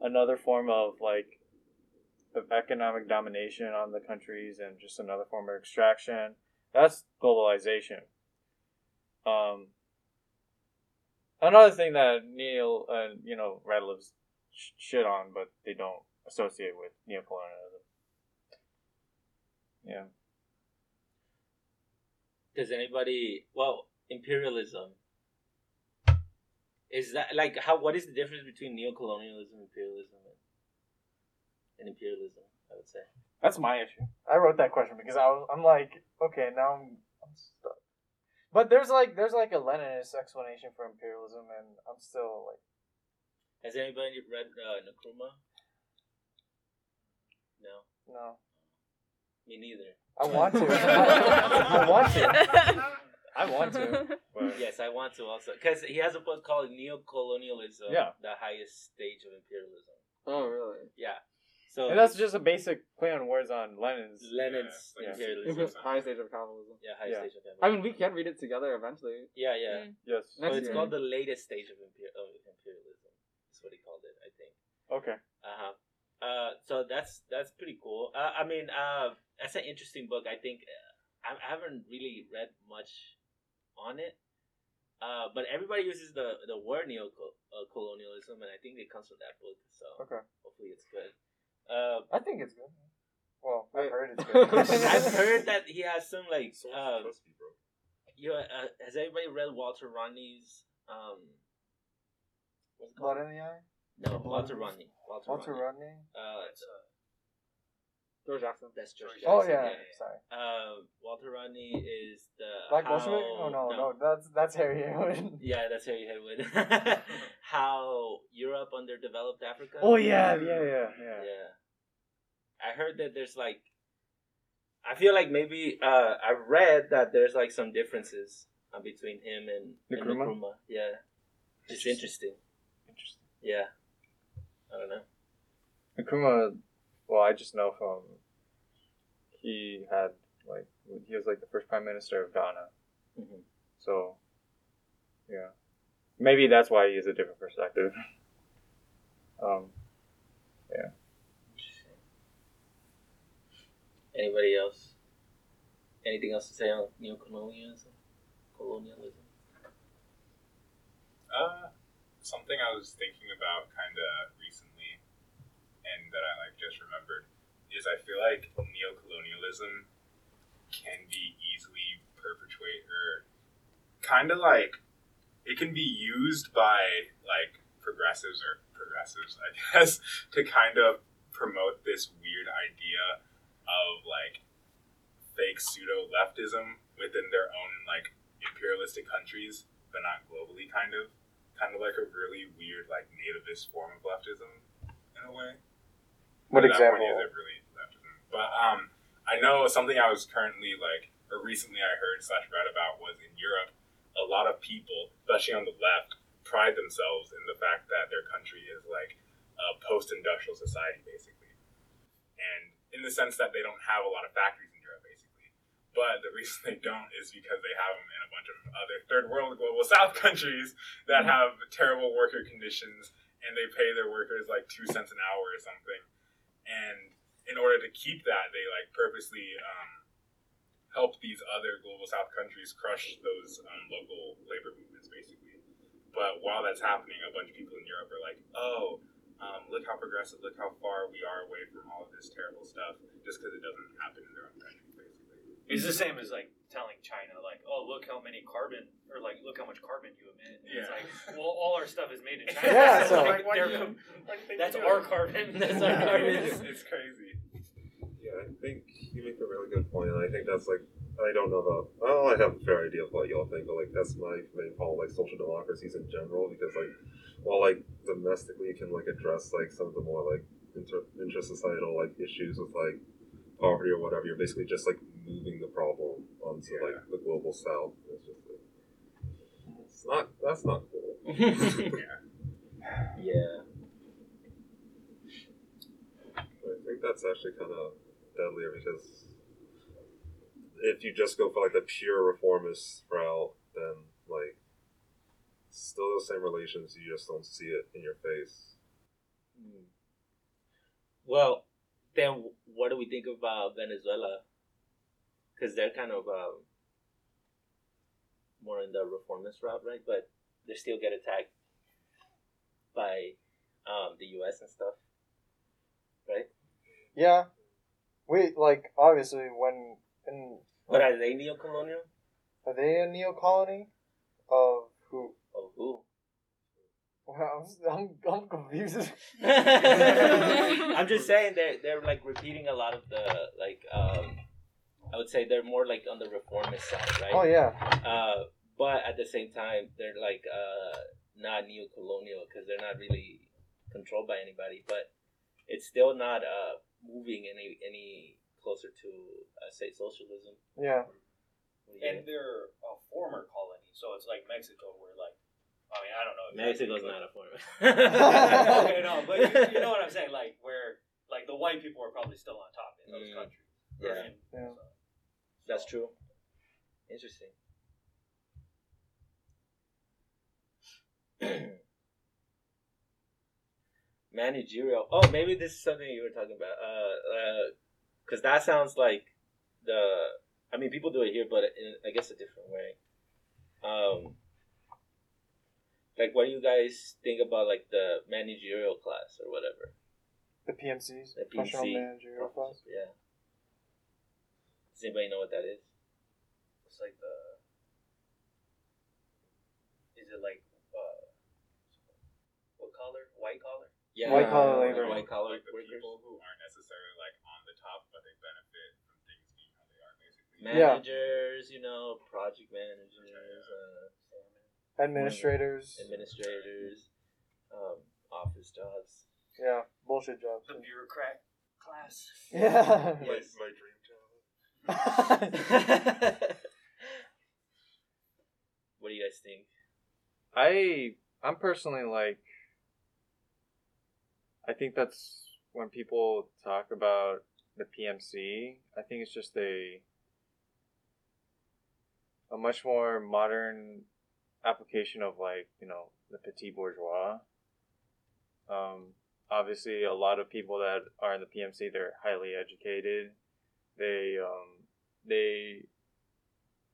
another form of like of economic domination on the countries and just another form of extraction. That's globalization. Um, another thing that Neil and you know radlibs shit on, but they don't associate with neocolonialism. Yeah. Does anybody? Well, imperialism. Is that like how? What is the difference between neocolonialism, imperialism, and, imperialism and imperialism? I would say. That's my issue. I wrote that question because I was, I'm like, okay, now I'm, I'm stuck. But there's like there's like a Leninist explanation for imperialism, and I'm still like, Has anybody read uh, Nkrumah? No, no. me neither. I want to. *laughs* I want to. I want to. But Yes, I want to also because he has a book called Neocolonialism. Yeah. the highest stage of imperialism. Oh really? Yeah, so and that's just a basic play on words on Lenin's. Lenin's Yeah, like imperialism. High stage of capitalism. Yeah, highest Yeah. stage of imperialism. I mean, we can read it together eventually. yeah, yeah. Mm. Yes. So Next it's year. called the latest stage of, imper- of imperialism. That's what he called it, I think. Okay. Uh-huh. Uh So that's that's pretty cool. Uh, I mean, uh, that's an interesting book. I think uh, I, I haven't really read much on it, uh, but everybody uses the the word neo-colonialism, and I think it comes from that book. So Okay. hopefully it's good. Uh, I think it's good. Well, I've heard it's *laughs* good. I've heard that he has some like. Sources Uh, trust me, bro. you know, uh, has anybody read Walter Rodney's? Um, what's it Blood called? in the Eye. No, Walter Rodney. Walter, Walter Rodney. Rodney. Uh, George Jackson. that's George Oh Jackson, yeah. Sorry. Uh, Walter Rodney is the Black how, Bolshevik? Oh no, no, that's that's Harry Haywood. *laughs* Yeah, that's Harry Haywood. *laughs* how Europe underdeveloped Africa. Oh yeah, yeah, yeah, yeah. Yeah. I heard that there's like I feel like maybe uh I read that there's like some differences uh, between him and and Nkrumah? Nkrumah. Yeah. It's interesting. Interesting. Yeah. I don't know. Nkrumah, well, I just know from he had like he was like the first prime minister of Ghana, Mhm. so yeah, maybe that's why he has a different perspective. *laughs* um, yeah. Anybody else? Anything else to say on neocolonialism? Colonialism? Uh, something I was thinking about kind of recently, and that I like just remembered, is I feel like neocolonialism can be easily perpetuate or kind of like it can be used by like progressives or progressives, I *laughs* guess, to kind of promote this weird idea of like fake pseudo leftism within their own like imperialistic countries, but not globally, kind of kind of like a really weird, like nativist form of leftism in a way. What At that example? point, is it really leftism? But um, I know something I was currently like, or recently I heard slash read about was in Europe, a lot of people, especially on the left, pride themselves in the fact that their country is like a post-industrial society, basically, and in the sense that they don't have a lot of factories in Europe, basically. But the reason they don't is because they have them in a bunch of other third world global *laughs* south countries that have terrible worker conditions and they pay their workers like two cents an hour or something. And in order to keep that, they like purposely um, help these other global south countries crush those um, local labor movements, basically. But while that's happening, a bunch of people in Europe are like, oh, um, look how progressive, look how far we are away from all of this terrible stuff, just because it doesn't happen in their own basically. It's the same as like telling China, like, oh, look how many carbon, or like, look how much carbon you emit. And It's Yeah. like, well, all our stuff is made in *laughs* China. Yeah, *laughs* so- like, Why they're you- com- why do you think that's we do our it? carbon. *laughs* That's our carbon. it's, it's crazy. Yeah, I think you make a really good point, and I think that's like I don't know about. Well, I have a fair idea of what y'all think, but like that's my main problem, like social democracies in general, because like while like domestically you can like address like some of the more like inter inter-societal like issues with like poverty or whatever, you're basically just like moving the problem onto Yeah. like the global south. It's just like, it's not. That's not cool. *laughs* *laughs* yeah. Yeah. I think that's actually kind of deadlier because if you just go for like the pure reformist route, then like still the same relations, you just don't see it in your face. Hmm. Well, then what do we think about Venezuela? Because they're kind of um, more in the reformist route, right? But they still get attacked by um, the U.S. and stuff, right? Yeah. We like obviously when in But are they neo-colonial? are they a neo colony of who? Oh, who? Well, I'm, I'm, I'm confused. *laughs* *laughs* I'm just saying they're they're like repeating a lot of the like um, I would say they're more like on the reformist side, right? oh yeah. Uh, but at the same time, they're like uh, not neo-colonial because they're not really controlled by anybody. But it's still not uh, moving any any closer to, uh, say, socialism. Yeah. What do you And they're a former colony, so it's like Mexico, where like, I mean, I don't know. Mexico's not a former. *laughs* *laughs* okay, no, but you, you know what I'm saying, like where like the white people are probably still on top in those Mm. countries. Yeah. And- Yeah. so- That's true. Interesting. *clears throat* Managerial. Oh, maybe this is something you were talking about. Uh, uh, because that sounds like the. I mean, people do it here, but in, I guess a different way. Um, like, what do you guys think about like the managerial class or whatever? The PMCs, The professional PMC. managerial class. Yeah. Does anybody know what that is? It's like the. Is it like uh, what collar? White collar? Yeah, White collar like labor. White collar like the workers. people who aren't necessarily like on the top, but they benefit from things being how they are, basically. Yeah. managers, you know, project managers, uh, Administrators. administrators, um, office jobs. Yeah. Bullshit jobs. The bureaucrat class. *laughs* Yeah. My, Yes. my dream job. *laughs* what do you guys think? I I'm personally like I think that's when people talk about the PMC, I think it's just a a much more modern application of like, you know, the petit bourgeois. Um obviously a lot of people that are in the PMC they're highly educated. They um they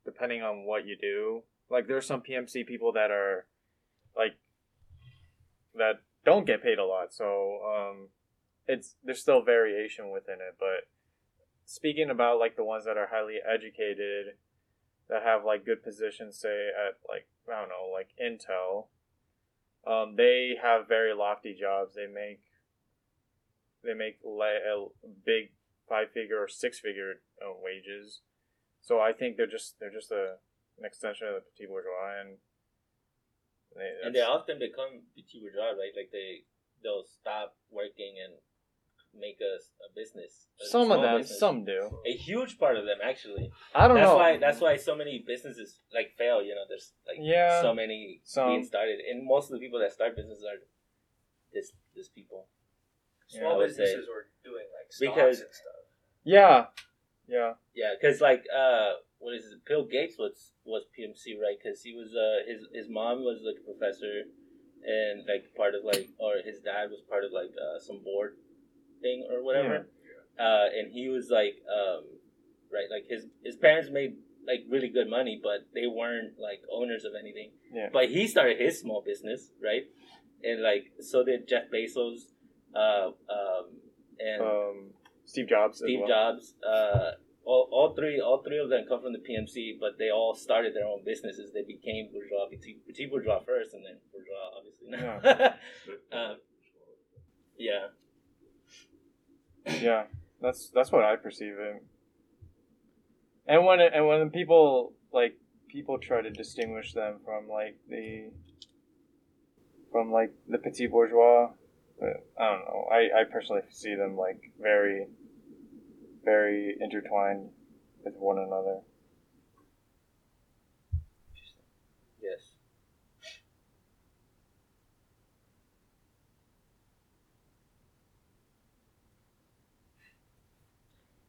depending on what you do, like there's some PMC people that are like that don't get paid a lot. So um, it's there's still variation within it. But speaking about like the ones that are highly educated, that have like good positions, say at like I don't know, like Intel, um, they have very lofty jobs. They make they make le- a big five figure or six figure wages. So I think they're just they're just a an extension of the petit bourgeois and they, And they often become petit bourgeois, right? Like they they'll stop working and make a, a business. a some of them business. some do A huge part of them, actually. I don't that's know why that's why so many businesses like fail. You know, there's like Yeah, so many some. being started, and most of the people that start businesses are this this people. Yeah, Small I would say. businesses were doing like stocks Because- and stuff. yeah yeah Yeah, because like uh, what is it? Bill Gates was was PMC, right? Because he was uh his his mom was like a professor, and like part of like or his dad was part of like uh, some board thing or whatever. Uh, and he was like um right like his his parents made like really good money, but they weren't like owners of anything. Yeah. But he started his small business, right? And like so did Jeff Bezos, uh, um, and um Steve Jobs Steve well. Jobs. Uh, all, all three all three of them come from the PMC, but they all started their own businesses. They became bourgeois, petit, petit bourgeois first, and then bourgeois, obviously. Now. *laughs* um, yeah. yeah that's that's what I perceive it and when it, and when people like people try to distinguish them from like the from like the petit bourgeois I don't know I, I personally see them like very very intertwined with one another Yes.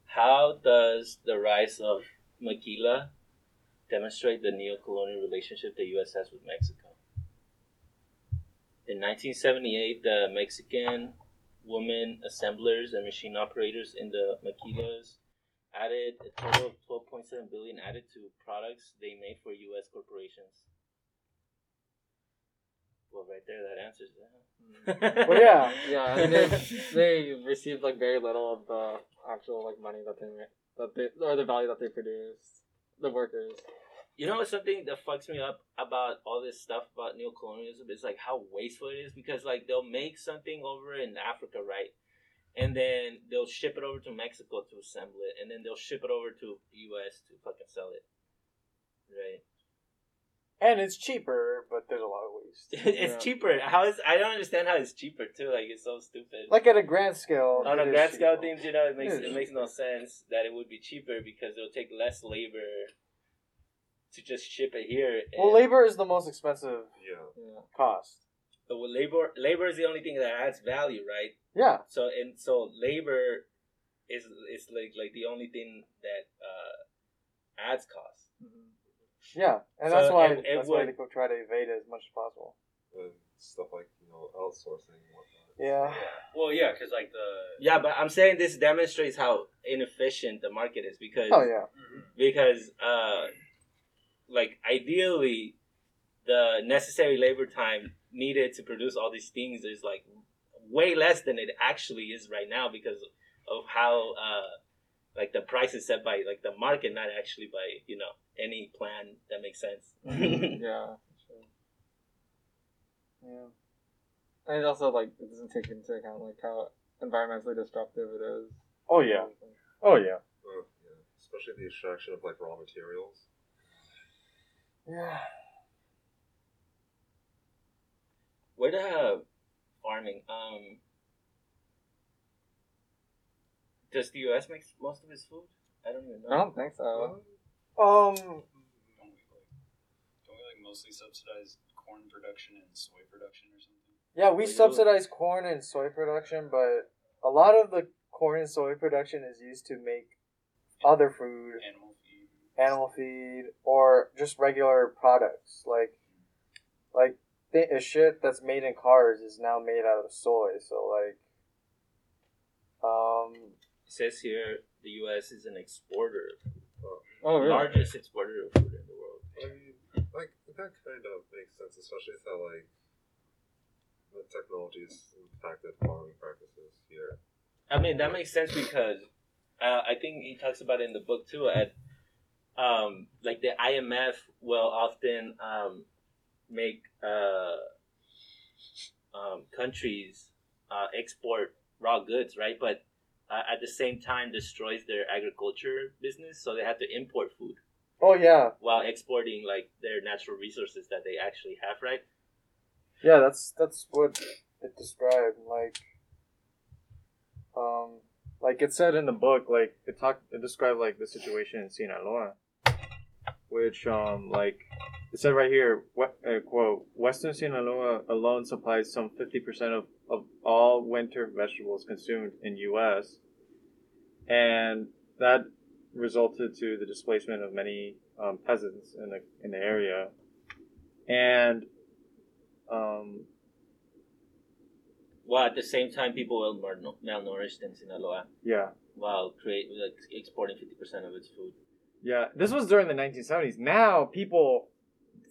How does the rise of Maquila demonstrate the neo-colonial relationship the U.S. has with Mexico? In 1978, the Mexican women assemblers and machine operators in the Maquilas added a total of 12.7 billion added to products they made for U.S. corporations. Well, right there, that answers that. Mm. Well, yeah, yeah. I mean, they, *laughs* they received like very little of the actual like money that they ma- that they or the value that they produced. The workers. You know something that fucks me up about all this stuff about neocolonialism is like how wasteful it is because like they'll make something over in Africa, right? And then they'll ship it over to Mexico to assemble it, and then they'll ship it over to the US to fucking sell it. Right. And it's cheaper, but there's a lot of waste. *laughs* it's Yeah. cheaper. How is I don't understand how it's cheaper too. Like it's so stupid. Like at a grand scale. on a grand scale things, you know, it makes It it, makes no sense that it would be cheaper because it'll take less labor to just ship it here. Well, labor is the most expensive Yeah. Yeah. cost. But with labor, labor is the only thing that adds value, right? Yeah. So and so labor is is like like the only thing that uh, adds cost. Yeah, and So that's why it- it that's why would- they try to evade it as much as possible. And stuff like you know outsourcing and whatnot. Yeah. Well, yeah, because like the Yeah, but I'm saying this demonstrates how inefficient the market is because Oh yeah. because uh like ideally the necessary labor time needed to produce all these things is like way less than it actually is right now because of how uh like the price is set by like the market not actually by you know any plan that makes sense *laughs* Yeah. Sure. Yeah. And it also like it doesn't take into account like how environmentally destructive it is. Oh yeah. Oh yeah. Uh, yeah. Especially the extraction of like raw materials. Yeah. where the uh, farming um does the us make most of its food i don't even know I don't think so. Um. don't we like don't we like mostly subsidize corn production and soy production or something? Yeah, we We do. subsidize corn and soy production, but a lot of the corn and soy production is used to make other food, Animal feed. Animal feed, or just regular products. Like, like th- a shit that's made in cars is now made out of soy. So like, um, It says here the U.S. is an exporter, Oh really? largest exporter of food in the world. I mean, like that kind of makes sense, especially with how like the technologies impacted farming practices here. I mean that makes sense because uh, I think he talks about it in the book too. At um, like the IMF will often um, make uh, um, countries uh, export raw goods, right? But uh, at the same time destroys their agriculture business, so they have to import food. oh yeah, while exporting like their natural resources that they actually have, right? yeah. That's that's what it described. Like, um, like it said in the book, like it talked, it described like the situation in Sinaloa, which um like it said right here, what uh, quote: Western Sinaloa alone supplies some fifty percent of of all winter vegetables consumed in U.S. and that resulted to the displacement of many um, peasants in the in the area, and um, While at the same time, people were malnourished in Sinaloa yeah, while create like, exporting fifty percent of its food. Yeah. This was during the 1970s. Now people,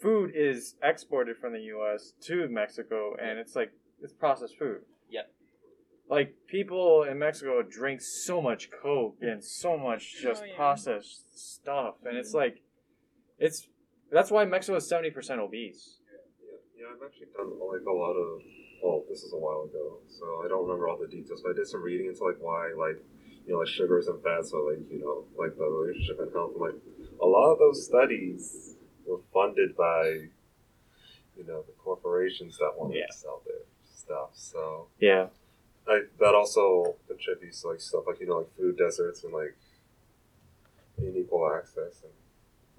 food is exported from the U.S. to Mexico, and it's like it's processed food. Yep. Like people in Mexico drink so much Coke and so much oh, just Oh, yeah. processed stuff, and it's mm-hmm. like, it's that's why Mexico is 70% obese. Yeah, yeah, I've actually done like a lot of. Well, this is a while ago, so I don't remember all the details. But I did some reading into like why like you know like sugars and fats are like you know like the relationship and health. And, like a lot of those studies were funded by you know the corporations that want Yeah. to sell their stuff. So Yeah. I that also contributes to like stuff like you know like food deserts and like unequal access and.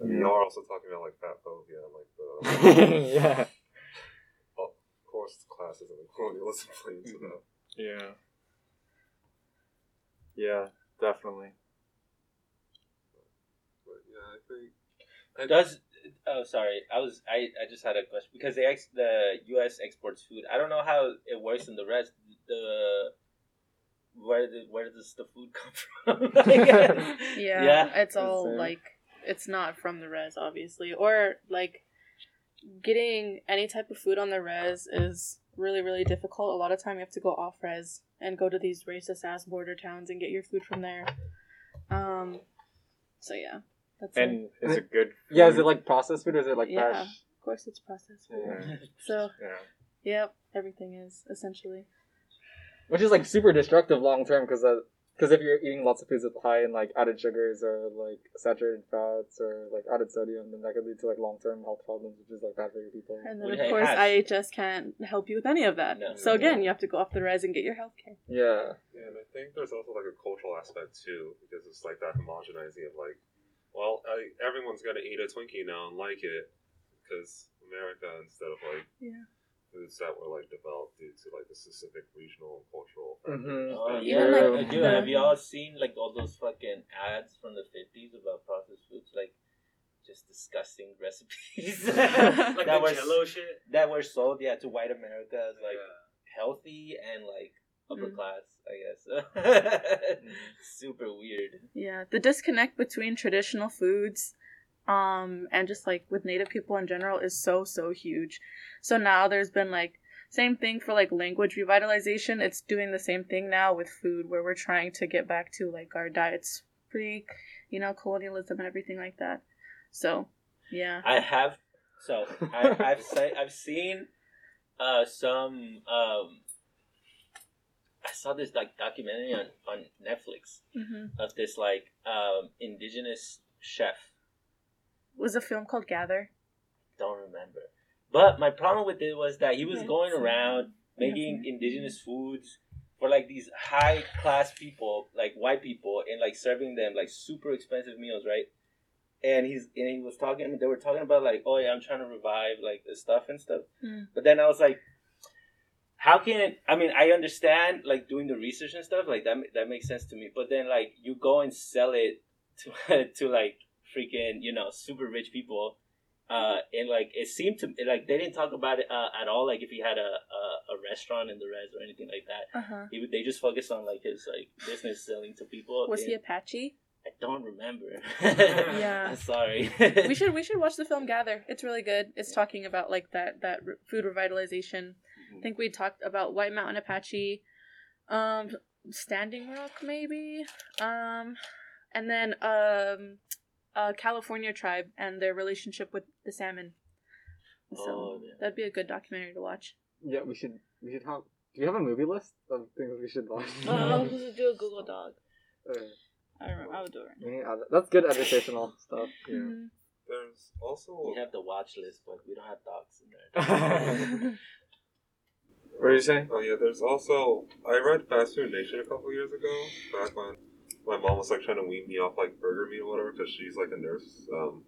I mean, Yeah. y'all are also talking about like fat phobia and like the *laughs* yeah. of course classes and colonialism *laughs* play into that. Yeah. Yeah, definitely. But yeah, I think Does oh sorry, I was I, I just had a question because the ex, the U.S. exports food. I don't know how it works in the rest. The where the, where does the food come *laughs* from? *laughs* *laughs* Yeah, Yeah. it's all Insane. like it's not from the res, obviously, or like getting any type of food on the res is really really difficult. A lot of time you have to go off res and go to these racist ass border towns and get your food from there. Um, so yeah, that's it. And is it good? Yeah, is it like processed food or is it like Yeah, fresh? of course it's processed food. Yeah. So Yeah. yep, everything is essentially. Which is like super destructive long term because Because if you're eating lots of foods with high in like added sugars or like saturated fats or like added sodium, then that could lead to like long term health problems, which is like bad for your people. And then Well, of course has. IHS can't help you with any of that. No. so again, you have to go off the res and get your health care. Yeah. Yeah, and I think there's also like a cultural aspect too, because it's like that homogenizing of like, well, I, everyone's gonna eat a Twinkie now and like it, because America instead of like Yeah. Foods that were like developed due to like the specific regional and cultural factors. Mhm. Oh, that- yeah, Even, like, like, dude, have y'all seen like all those fucking ads from the fifties about processed foods? Like, just disgusting recipes *laughs* like that the were Jello shit. that were sold, yeah, to white America as like Yeah. healthy and like upper Mm. class, I guess. *laughs* Super weird. Yeah, the disconnect between traditional foods um and just like with native people in general is so so huge. So now there's been like same thing for like language revitalization. It's doing the same thing now with food where we're trying to get back to like our diets pre, you know, colonialism and everything like that. So, yeah. I have so I, I've say, I've seen uh, some um, I saw this like documentary on, on Netflix hmm of this like um, indigenous chef. Was a film called Gather. Don't remember. But my problem with it was that he was going around making indigenous foods for like these high class people, like white people, and like serving them like super expensive meals, right? And he's and he was talking. They were talking about like, oh yeah, I'm trying to revive like the stuff and stuff. Mm. But then I was like, how can it? I mean, I understand like doing the research and stuff like that. That makes sense to me. But then like you go and sell it to *laughs* to like freaking you know super rich people uh and like it seemed to like they didn't talk about it uh, at all like if he had a, a a restaurant in the res or anything like that Uh huh. he, would- they just focused on like his like business selling to people Was he Apache? i don't remember *laughs* Yeah. *laughs* sorry we should we should watch the film Gather. It's really good. It's talking about like that that re- food revitalization. I think we talked about White Mountain Apache, um, Standing Rock maybe, um, and then um, uh, California tribe and their relationship with the salmon. So Oh, yeah. that'd be a good documentary to watch. Yeah, we should we should have. Do you have a movie list of things we should watch? Oh, we should do a Google Doc. Uh, I remember. I would do it. we need that. That's good educational stuff. Yeah. Mhm. There's also we have the watch list but we don't have docs in there *laughs* What are you saying? Oh yeah, there's also I read Fast Food Nation a couple years ago, back when my mom was like trying to wean me off like burger meat or whatever, because she's like a nurse. Um,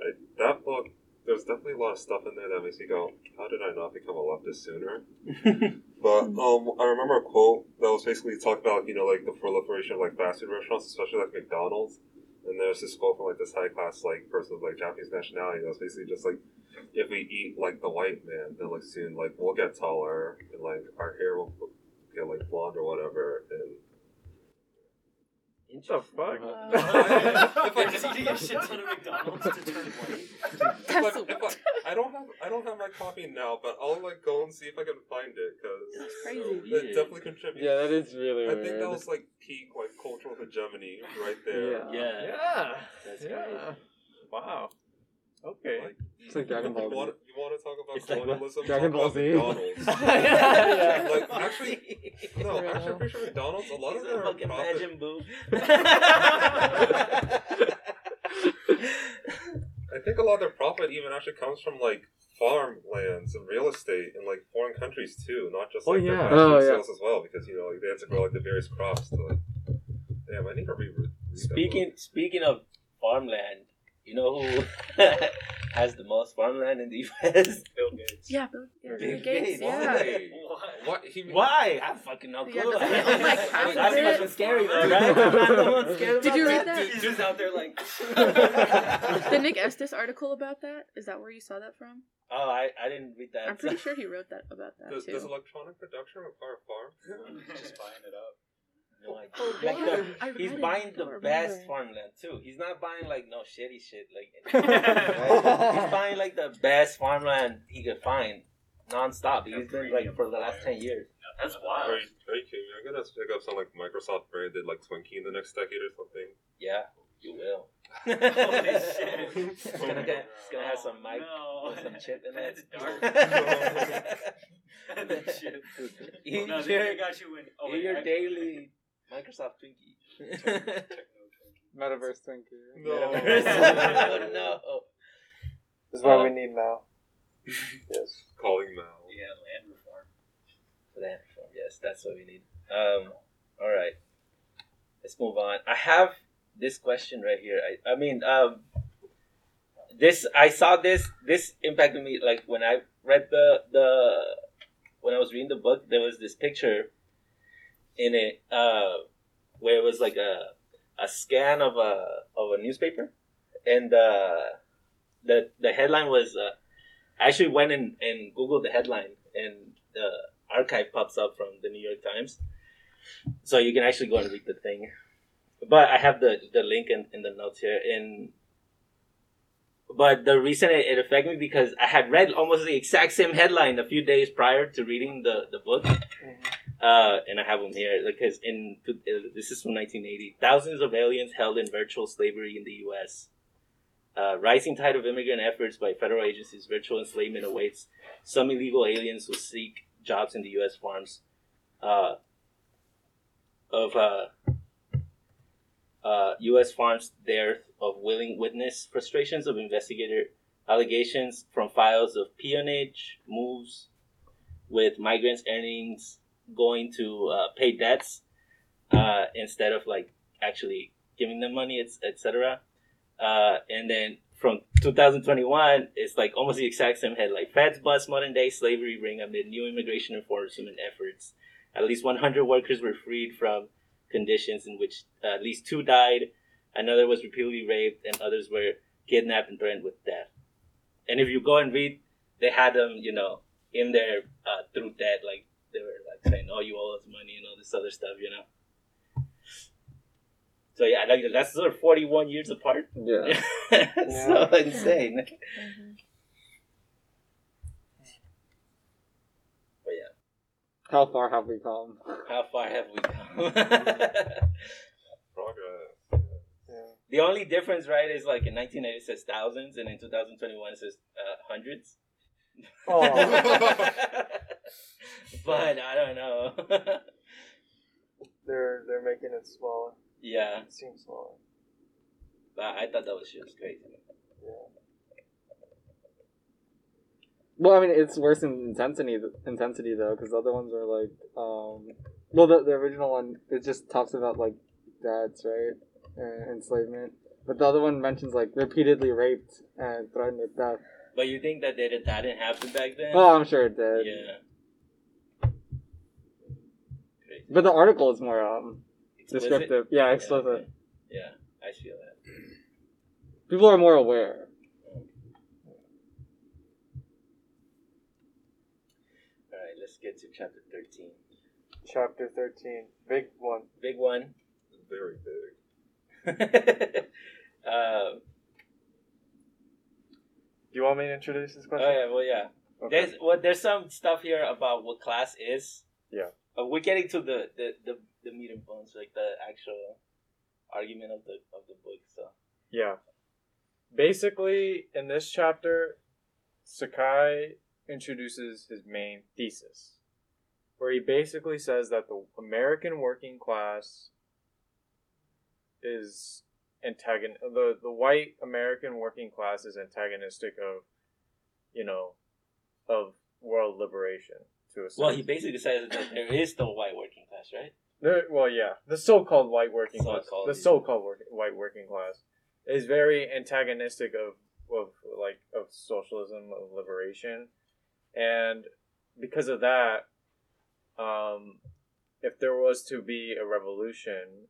I, that book, there's definitely a lot of stuff in there that makes me go, how did I not become a leftist sooner? *laughs* But um, I remember a quote that was basically talking about you know like the proliferation of like fast food restaurants, especially like McDonald's. And there's this quote from like this high class like person of like Japanese nationality that was basically just like, if we eat like the white man, then like soon like we'll get taller and like our hair will get like blonde or whatever. And The fuck? Uh, *laughs* if I Just eating a shit ton of McDonald's to turn white. if I, if I, I don't have I don't have my copy now, but I'll like go and see if I can find it because crazy. that definitely contributes. Yeah, that is really I weird. think that was like peak like cultural hegemony right there. Yeah. yeah Yeah. That's yeah. crazy. Wow. Okay. Like, It's like Dragon Ball you Z. want, you want to talk about It's like? Dragon Ball Z. McDonald's. *laughs* *laughs* Yeah. Like actually, no, actually, I'm pretty sure McDonald's. A lot He's of a their fucking profit. Majin Buu. *laughs* I think a lot of their profit even actually comes from like farmlands and real estate in like foreign countries too, not just Oh, like yeah. their Oh, yeah. sales as well, because you know like, they have to grow like the various crops to like. Damn, I need to read. read that Speaking speaking of farmland, you know who *laughs* has the most farmland in the U.S.? *laughs* Bill Gates. Yeah, Bill, yeah, Bill Bill Gates. Gates. Yeah. Why? What? What? He, Why? I fucking no Yeah, clue. does he own, like, half of That's it? fucking scary though, right? I'm the one scared Did you read that? He's just out there like. *laughs* The Nick Estes article about that is that where you saw that from? Oh, I, I didn't read that. I'm pretty sure he wrote that about that Does, too. does electronic production require a farm? just buying it up. No idea. Like the, he's buying the best farmland too. He's not buying like no shitty shit. Like *laughs* he's buying like the best farmland he could find, nonstop. He's been like for the last ten years. That's Are wild. you, are you kidding me? I'm gonna pick up some like Microsoft branded like Twinkie in the next decade or something. Yeah, you will. *laughs* Holy shit. It's gonna get, it's gonna have some mic No. with some chip in it. That's dark. Eat And the chip. Eat No, your, they got you in. Oh, eat wait, your I- daily Microsoft Twinkie. Metaverse Twinkie. *laughs* No. oh, no. This *laughs* is what Uh, we need now. *laughs* yes. Calling Mal. Yeah, land reform. Land reform. Yes, that's what we need. Um. All right. Let's move on. I have this question right here. I, I mean, um, this I saw this. This impacted me. Like when I read the the when I was reading the book, there was this picture in it uh, where it was like a a scan of a of a newspaper, and uh, the the headline was. Uh, I actually went and, and googled the headline, and the archive pops up from the New York Times, so you can actually go and read the thing. But I have the the link in, in the notes here. And but the reason it, it affected me because I had read almost the exact same headline a few days prior to reading the the book. Uh, and I have them here because in this is from 1980. Thousands of aliens held in virtual slavery in the U.S. Uh, rising tide of immigrant efforts by federal agencies, virtual enslavement awaits some illegal aliens who seek jobs in the U.S. farms. Uh, of uh, uh, U.S. farms, dearth of willing witness, frustrations of investigator, allegations from files of peonage, moves with migrants' earnings going to uh, pay debts uh, instead of like actually giving them money, etc. Uh, and then from 2021, it's like almost the exact same headline. Feds bust modern day slavery ring amid new immigration enforcement efforts. At least 100 workers were freed from conditions in which uh, at least two died, another was repeatedly raped, and others were kidnapped and threatened with death. And if you go and read, they had them, you know, in there uh, through debt, like they were saying, "Oh, you owe us money" and all this other stuff, you know. So yeah, like that's sort of forty-one years apart. Yeah. *laughs* It's so insane. But yeah, How far have we come? how far have we come? Progress. *laughs* *laughs* the only difference, right, is like in 1980 it says thousands, and in 2021 it says uh, hundreds. Oh. *laughs* but I don't know. *laughs* They're they're making it smaller. yeah, It seems smaller. but I thought that was just crazy. Well, I mean, it's worse in intensity. Intensity though, because the other ones are like, um, well, the the original one it just talks about like dads, right, and enslavement. But the other one mentions like repeatedly raped and threatened with death. But you think that they, that didn't happen back then? Oh, I'm sure it did. Yeah. But the article is more um Explicit? descriptive. Yeah, explicit. Yeah, I feel that. People are more aware. All right, let's get to chapter 13. Chapter thirteen, big one. Big one. Very big. *laughs* um, Do you want me to introduce this question? oh yeah, well yeah. Okay. There's well, there's some stuff here about what class is. Yeah. Uh, we're getting to the, the, the, the meat and bones, like the actual argument of the of the book. So Yeah. Basically, in this chapter, Sakai introduces his main thesis, where he basically says that the American working class is antagon the the white American working class is antagonistic of, you know, of world liberation to a well, he basically says that there is no white working class, right? There, well, yeah, the so-called white working class, So-called, the so-called work, white working class, is very antagonistic of of like of socialism of liberation, and because of that, um, if there was to be a revolution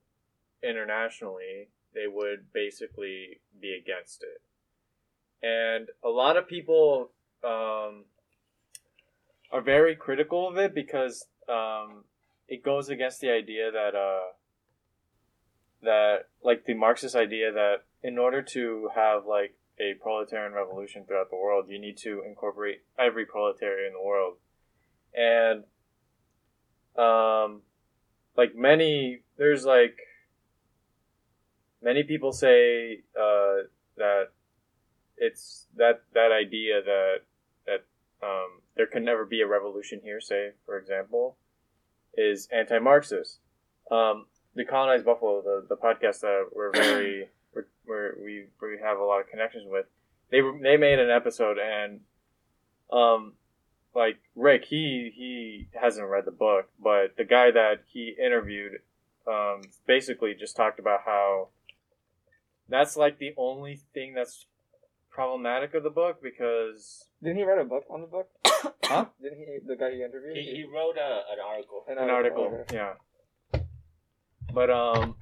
internationally, they would basically be against it, and a lot of people um, are very critical of it because um, it goes against the idea that uh that like the Marxist idea that in order to have like a proletarian revolution throughout the world, you need to incorporate every proletariat in the world, and um, like many there's like many people say uh that it's that that idea that that um there can never be a revolution here, say for example, is anti-Marxist. Um, colonized Buffalo, the, the podcast that we're very *clears throat* we're, we we have a lot of connections with. They they made an episode and um like Rick he he hasn't read the book, but the guy that he interviewed um basically just talked about how that's like the only thing that's problematic of the book because Didn't he write a book on the book? *coughs* huh? Didn't he? The guy he interviewed. He, he wrote a, an article. an article. okay. Yeah. But um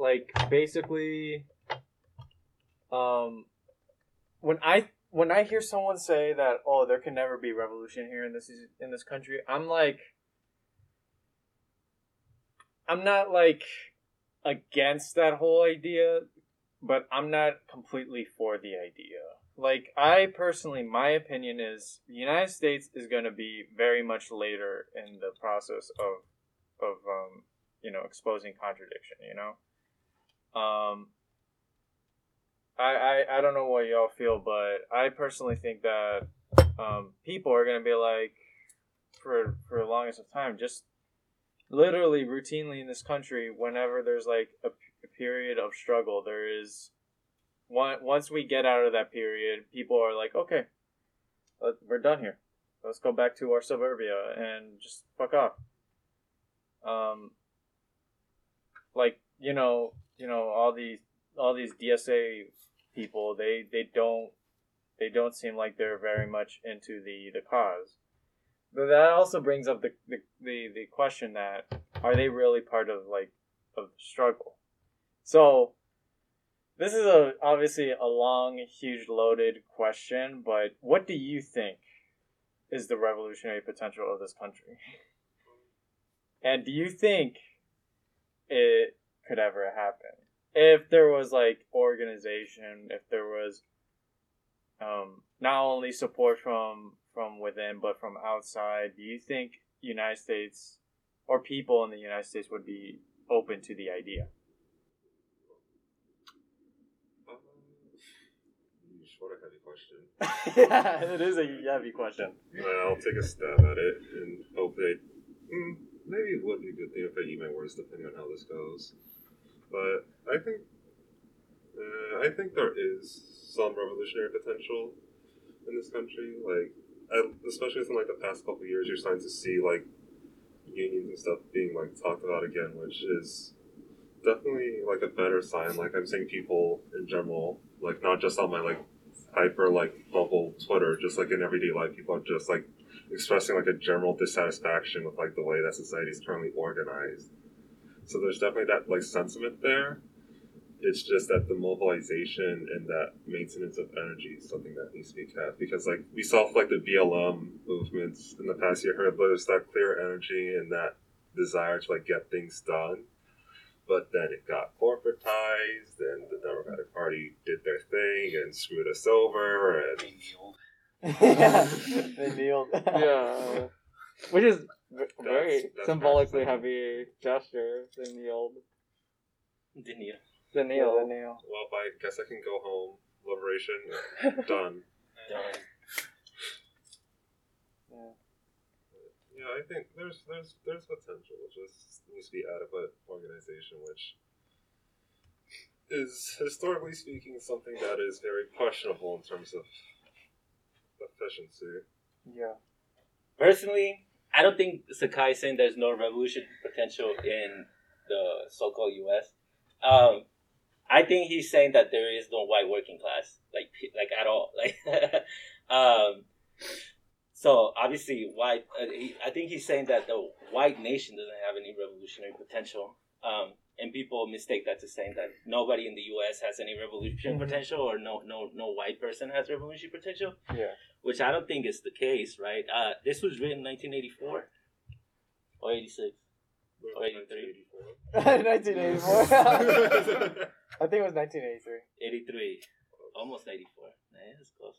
like basically um when I when I hear someone say that oh there can never be revolution here in this in this country, I'm like I'm not like against that whole idea, but I'm not completely for the idea. Like I personally, my opinion is the United States is going to be very much later in the process of of um, you know exposing contradiction. You know, um, I, I I don't know what y'all feel, but I personally think that um, people are going to be like for for the longest of time just literally routinely in this country whenever there's like a, a period of struggle there is one, once we get out of that period people are like okay we're done here. Let's go back to our suburbia and just fuck off. Um like you know you know all these all these dsa people they they don't they don't seem like they're very much into the the cause but that also brings up the, the, the, the question that are they really part of like of the struggle? So this is a obviously a long, huge, loaded question, but what do you think is the revolutionary potential of this country? And do you think it could ever happen? If there was like organization, if there was um, not only support from from within but from outside, do you think United States or people in the United States would be open to the idea? What a heavy question. *laughs* yeah, it is a heavy question. Well, I'll take a stab at it and hope that mm, maybe it would be a good thing if I eat my words depending on how this goes. But I think uh, I think there is some revolutionary potential in this country. Like, Especially within like the past couple years, you're starting to see like unions and stuff being like talked about again, which is definitely like a better sign. Like I'm seeing people in general, like not just on my like hyper like bubble Twitter, just like in everyday life, people are just like expressing like a general dissatisfaction with like the way that society is currently organized. So there's definitely that like sentiment there. It's just that the mobilization and that maintenance of energy is something that needs to be kept because like we saw like the BLM movements in the past year, heard there's that clear energy and that desire to like get things done. But then it got corporatized, and the Democratic Party did their thing and screwed us over, and yeah, they kneeled. *laughs* *laughs* yeah, which is very that's symbolically very heavy gesture. The kneeled. Didn't you? The kneel. the nail. well, I guess I can go home. Liberation *laughs* done. Done. Yeah, I think there's there's there's potential. It just needs to be adequate organization, which is historically speaking something that is very questionable in terms of efficiency. Yeah. Personally, I don't think Sakai is saying there's no revolution potential in the so-called U.S. Um, I think he's saying that there is no white working class, like like at all. *laughs* Like, um, so obviously, white. Uh, he, I think he's saying that the white nation doesn't have any revolutionary potential. Um, and people mistake that to saying that nobody in the U.S. has any revolution Mhm. potential, or no no no white person has revolution potential Yeah. which I don't think is the case, right? Uh, this was written in 1984 or 86. Or 83. 1984. *laughs* *laughs* I think it was 1983. 83. Almost 84. Yeah, that's close.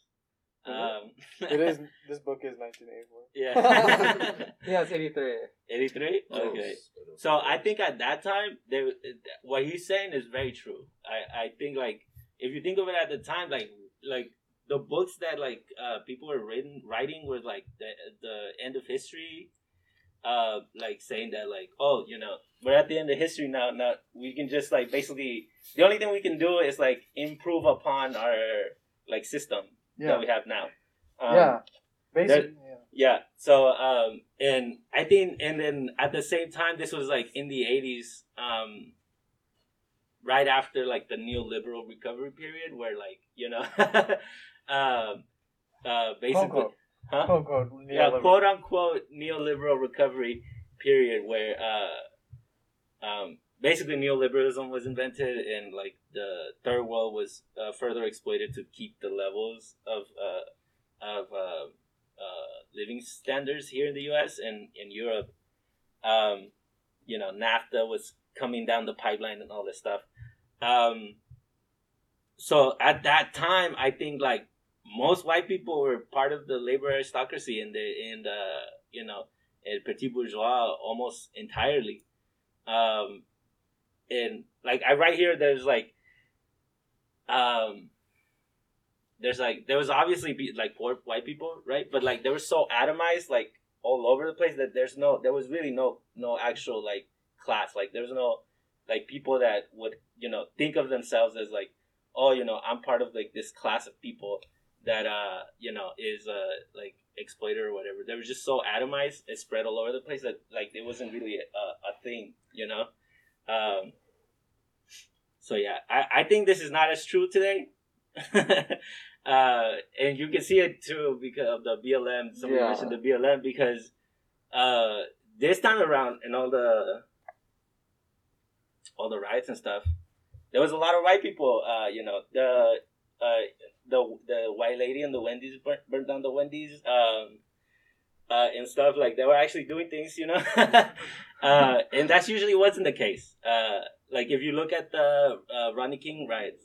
Is it? Um, It is. *laughs* This book is 1984. Yeah. *laughs* Yeah, it's eighty three. 83? Okay. So I think at that time, there, what he's saying is very true. I, I think like if you think of it at the time, like like the books that like uh, people were written writing were like the the end of history, uh, like saying that like, oh, you know, we're at the end of history now. Now we can just like basically the only thing we can do is like improve upon our like system Yeah. that we have now. Um, yeah. Basically. Yeah. yeah. So, um, and I think, and then at the same time, this was like in the '80s, um, right after like the neoliberal recovery period, where like you know, *laughs* um, uh, basically, Quote, huh? Quote, quote, yeah, quote unquote neoliberal recovery period where uh, um, basically neoliberalism was invented and like the third world was uh, further exploited to keep the levels of uh, of uh, uh, living standards here in the U.S. and in Europe. Um, you know, NAFTA was coming down the pipeline and all this stuff. Um, so at that time, I think like most white people were part of the labor aristocracy and the and uh, you know petit bourgeois almost entirely. Um, and like I right here, there's like um, there's like there was obviously be, like poor white people, right? But like they were so atomized, like all over the place that there's no there was really no no actual like class. Like there's no like people that would you know think of themselves as like oh you know I'm part of like this class of people that uh you know is uh like exploited or whatever. They were just so atomized and spread all over the place that like it wasn't really a, a thing, you know. Um, so yeah, I, I think this is not as true today. *laughs* uh, and you can see it too because of the BLM. Somebody Yeah. mentioned the BLM because uh, this time around and all the all the riots and stuff, there was a lot of white people. Uh, you know, the uh, the the white lady and the Wendy's burnt, burnt down the Wendy's. Um, uh, and stuff like they were actually doing things, you know, *laughs* uh, and that's usually wasn't the case. Uh, like if you look at the uh, Rodney King riots,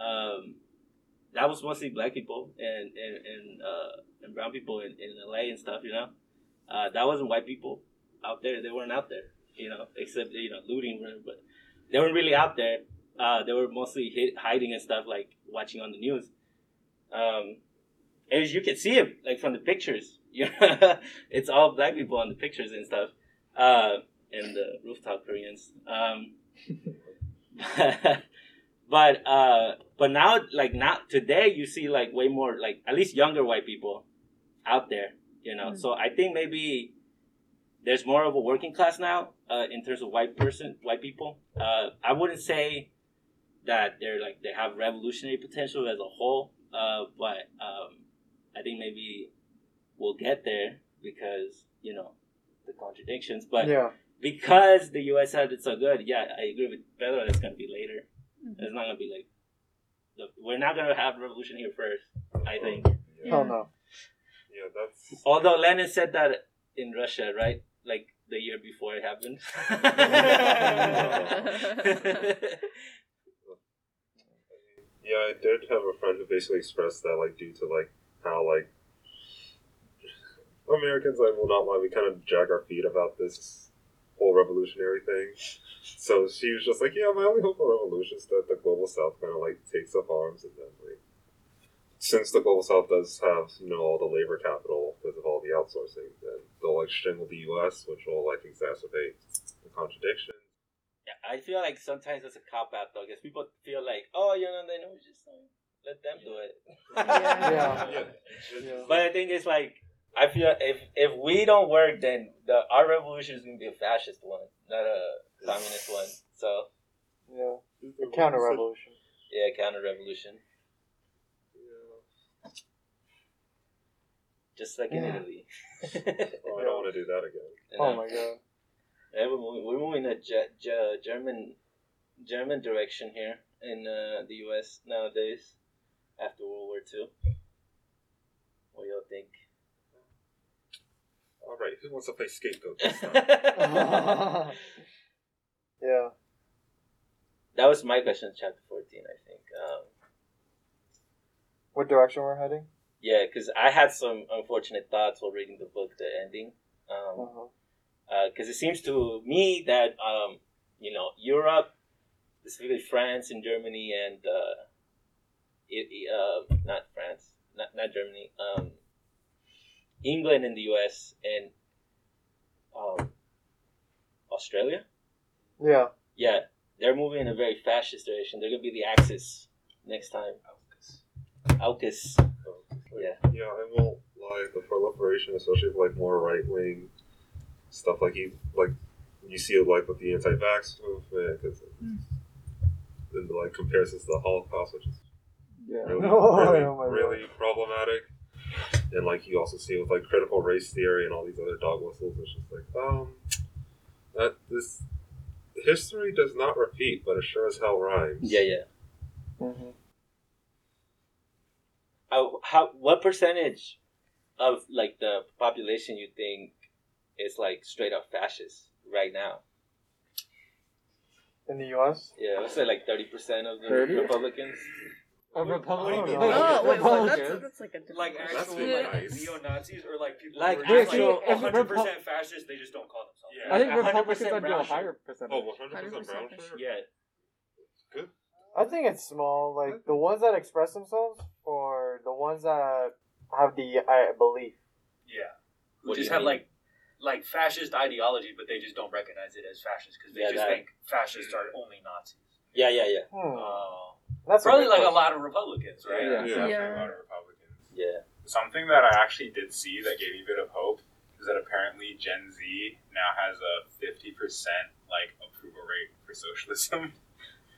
um, that was mostly black people and and and, uh, and brown people in, in LA and stuff, you know. Uh, that wasn't white people out there. They weren't out there, you know, except you know looting, but they weren't really out there. Uh, they were mostly hid, hiding and stuff, like watching on the news. Um, as you can see it, like from the pictures, *laughs* it's all black people on the pictures and stuff, uh, and the rooftop Koreans. Um, *laughs* but uh, but now, like now today, you see like way more, like at least younger white people out there, you know. So I think maybe there's more of a working class now uh, in terms of white person, white people. Uh, I wouldn't say that they're like they have revolutionary potential as a whole, uh, but um, I think maybe we'll get there because you know the contradictions. But yeah. because the U.S. had it so good, yeah, I agree with Pedro. It's gonna be later. It's not gonna be like the, we're not gonna have revolution here first. I think. Hell no. Yeah, that's Although Lenin said that in Russia, right? Like the year before it happened. *laughs* *laughs* *laughs* yeah. I did have a friend who basically expressed that like due to like how like Americans, I will not lie, we kind of drag our feet about this whole revolutionary thing. So she was just like, yeah, my only hope for revolution is that the global south kind of like takes up arms and then like since the global south does have you know all the labor capital because of all the outsourcing, then they'll like strangle the U.S., which will like exacerbate the contradiction. Yeah, I feel like sometimes it's a cop out though, because people feel like, oh, you know, they know, just uh, let them do it. Yeah. Yeah. *laughs* But I think it's like I feel if if we don't work, then the our revolution is gonna be a fascist one, not a communist one. So Yeah. A counter revolution. yeah, counter revolution, Yeah. just like in Italy. Oh, I don't want to do that again. *laughs* Oh my god. Yeah, we're moving, we're moving a ge- ge- German German direction here in uh, the U.S. nowadays after World War Two. What do y'all think? All right, who wants to play scapegoat this time? *laughs* yeah. That was my question, in chapter 14, I think. Um, What direction we're heading? yeah, because I had some unfortunate thoughts while reading the book, the ending. Uh-huh. Because it seems to me that, um, you know, Europe, specifically France and Germany, and uh, it, it, uh, not France, not, not Germany, um, England and the US, and um, Australia. Yeah. Yeah, they're moving in a very fascist direction. They're gonna be the Axis next time. AUKUS. Yeah. Yeah, I won't lie. The proliferation, especially of like more right wing stuff, like you like you see it like with the anti-vax movement, because in like comparisons to the Holocaust, which is Yeah. really, *laughs* Oh, really, oh really problematic. And like you also see it with like critical race theory and all these other dog whistles. It's just like, um, that this history does not repeat, but it sure as hell rhymes. Yeah, yeah. Uh, how what percentage of like the population you think is like straight up fascist right now? In the U.S. Yeah, let's say like thirty percent of the 30? Republicans. A Republican. Oh, wait, what? That's, that's like a different Like actual like, nice. neo Nazis or like people Like who are just actual- like 100% Repu- fascist, they just don't call themselves. Yeah. I think 100% Republicans would do a brown higher percentage. Oh, 100% brown shirt? Yeah. Good. I think it's small. Like the ones that express themselves, or the ones that have the uh, belief. Yeah. Who What just have like like fascist ideology, but they just don't recognize it as fascist because they Yeah, just that- think fascists are only Nazis. Yeah, yeah, yeah, Hmm. Oh. That's a Probably good like a question. lot of Republicans, right? Yeah. Definitely Yeah. a lot of Republicans. yeah. Something that I actually did see that gave me a bit of hope is that apparently Gen Z now has a 50% like approval rate for socialism. *laughs*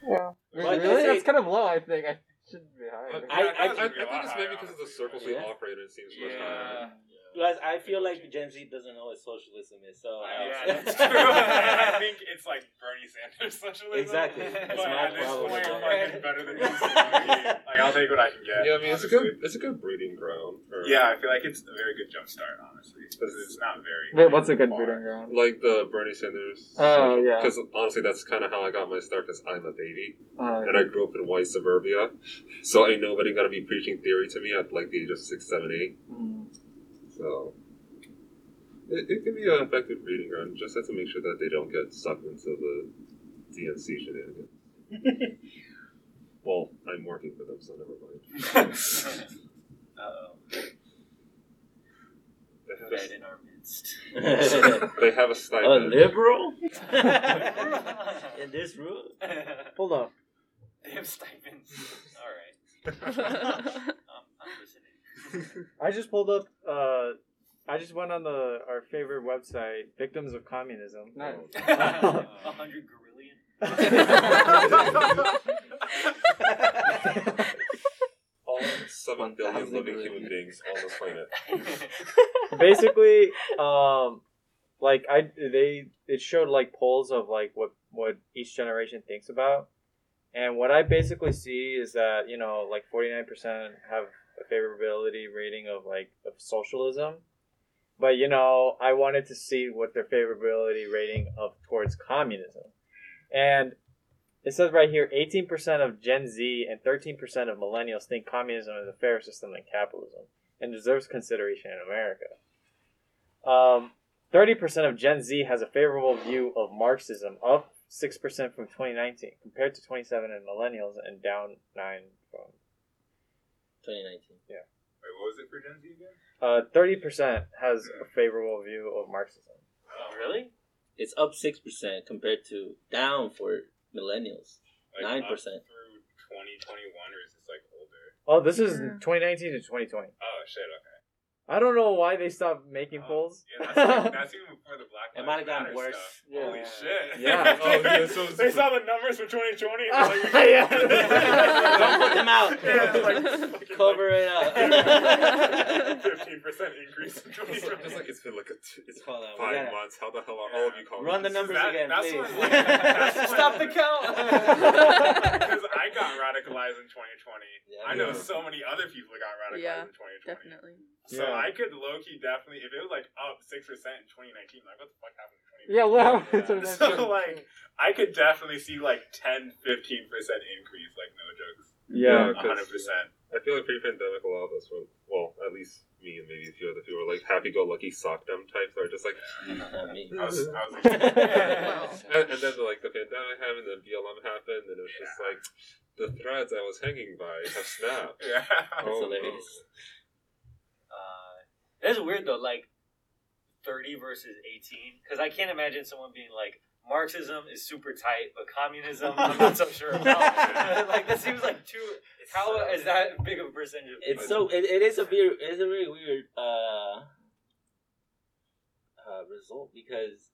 Yeah. Wait, But really? they- That's kind of low, I think. I should be higher. I- I, I, Yeah, I, that's I a real think it's maybe because of the honestly. circles we Yeah. operate in. It seems much higher. Yeah. Plus, I feel like Gen Z doesn't know what socialism is, so Yeah, uh, that's true. *laughs* I think it's like Bernie Sanders socialism. Exactly. That's But my at this problem point, with fucking that. better than *laughs* Like, I'll take what I can get. Yeah, I mean it's a good it's a good breeding ground. For, Yeah, I feel like it's a very good jump start, honestly, because it's not very. Wait, what's a good far. breeding ground? like the Bernie Sanders. Oh, yeah. Because honestly, that's kind of how I got my start. Because I'm a baby, Uh, and I grew up in white suburbia, so ain't nobody gonna be preaching theory to me at like the age of six, seven, eight. mm. So it, it can be an effective breeding ground. Just have to make sure that they don't get sucked into the DNC shenanigans. *laughs* well, I'm working for them, so never mind. *laughs* Uh-oh. They have in our midst. *laughs* they have a a liberal in this room. Hold on. Damn stipends. All right. Um, I'm, I'm listening. *laughs* I just pulled up. Uh, I just went on the our favorite website, Victims of Communism. Nice. *laughs* A hundred gorillion. *laughs* All seven billion living human beings on this planet. Basically, um, like I they it showed like polls of like what what each generation thinks about, and what I basically see is that you know like forty nine percent have a favorability rating of like of socialism. But you know, I wanted to see what their favorability rating of towards communism. And it says right here 18% of Gen Z and 13% of millennials think communism is a fairer system than capitalism and deserves consideration in America. Um, 30% of Gen Z has a favorable view of Marxism, up 6% from 2019, compared to 27 in millennials and down 9 from 2019. Yeah. Wait, what was it for Gen Z again? uh, 30% has a favorable view of Marxism. Oh, really? It's up six percent compared to down for millennials. Like, 9%. through 2021, or is this like older? Oh, this is Yeah. 2019 to 2020. Oh shit. Okay. I don't know why they stopped making oh, polls. Yeah, that's, like, *laughs* that's even before the Black It might have gotten worse. stuff. Yeah. Holy shit. Yeah. *laughs* Oh, yeah, so it's- they saw *laughs* the numbers for 2020. and like, yeah. Don't put them out. Yeah, it's like fucking Cover it up. Fifteen percent increase in It's 2020. like, it's like it's been like a t- it's Hold on, five gotta- months. How the hell are all of you calling? Run the numbers That- again, that's please. when, like, that's Stop the count. Because I got radicalized in 2020. Yeah. I know Yeah. so many other people got radicalized Yeah, in 2020. Definitely. So Yeah. I could low key definitely, if it was like up six percent in 2019, like what the fuck happened in 2019? Yeah, what happened to *laughs* So like, I could definitely see like 10, 15 percent increase, like no jokes, Yeah. Yeah. hundred percent. I feel like pre-pandemic, a lot of us were, well, at least me and maybe a few other people were like happy-go-lucky sock dumb types. That are just like, *laughs* *laughs* I was, I was Wow. and, and then like the pandemic happened, then BLM happened, and it was just like the threads I was hanging by have snapped. yeah. That's Oh, hilarious. Uh, that's weird though. Like, thirty versus eighteen? Because I can't imagine someone being like. Marxism is super tight, but communism, I'm not so sure about. *laughs* like that seems like too. How is that big of a percentage? Of It's so it, it is a weird it's a very weird uh, uh result because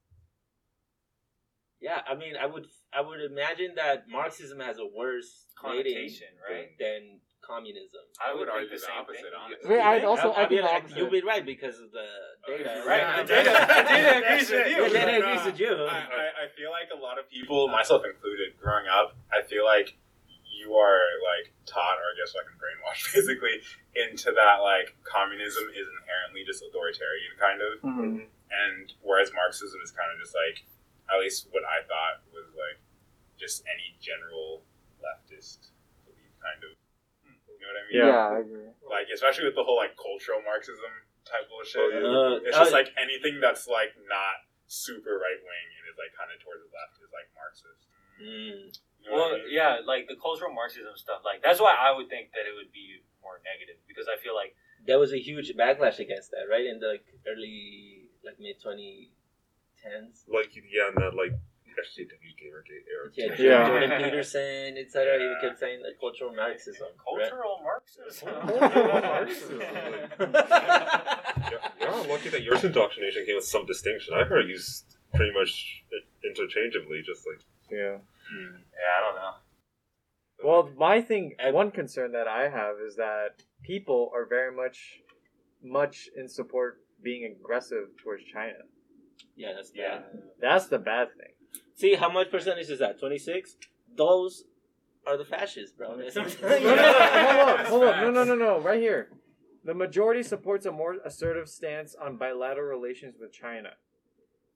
yeah, I mean I would I would imagine that Marxism has a worse rating Connotation, right? than communism. I would argue think the the same opposite, thing. honestly. Wait, I'd also I, I think mean, the like, opposite. you'll be right because of the data. Right, the *laughs* data, the data agrees with you. The data But, agrees uh, with you. I, I, I feel like a lot of people, myself included, growing up, I feel like you are like taught, or I guess like brainwashed, *laughs* basically, into that like communism is inherently just authoritarian, kind of, Mhm. and whereas Marxism is kind of just like, at least what I thought was like, just any general leftist belief, kind of. You know what I mean? Yeah, I agree. Like especially with the whole like cultural Marxism type bullshit. Oh, yeah. Uh, It's just like anything that's like not super right wing and is like kind of towards the left is like Marxist. mm, You know Well, I mean? yeah, like the cultural Marxism stuff. Like that's why I would think that it would be more negative because I feel like there was a huge backlash against that, right? In the like, early like mid twenty tens. Like yeah, and that like SJW Gamergate era. Yeah. Yeah. Jordan Peterson, etc. He kept saying the cultural Marxism. right? cultural Marxism. *laughs* Cultural *laughs* Marxism. Yeah, you're lucky that yours indoctrination came with some distinction. I heard it used pretty much interchangeably, just like Yeah. Hmm. yeah, I don't know. Well, my thing, one concern that I have is that people are very much, much in support being aggressive towards China. Yeah, that's Yeah. bad. That's the bad thing. See how much percentage is that? Twenty six. Those are the fascists, bro. That's what I'm No, no, no, hold up, hold up. No, no, no, no. Right here. The majority supports a more assertive stance on bilateral relations with China.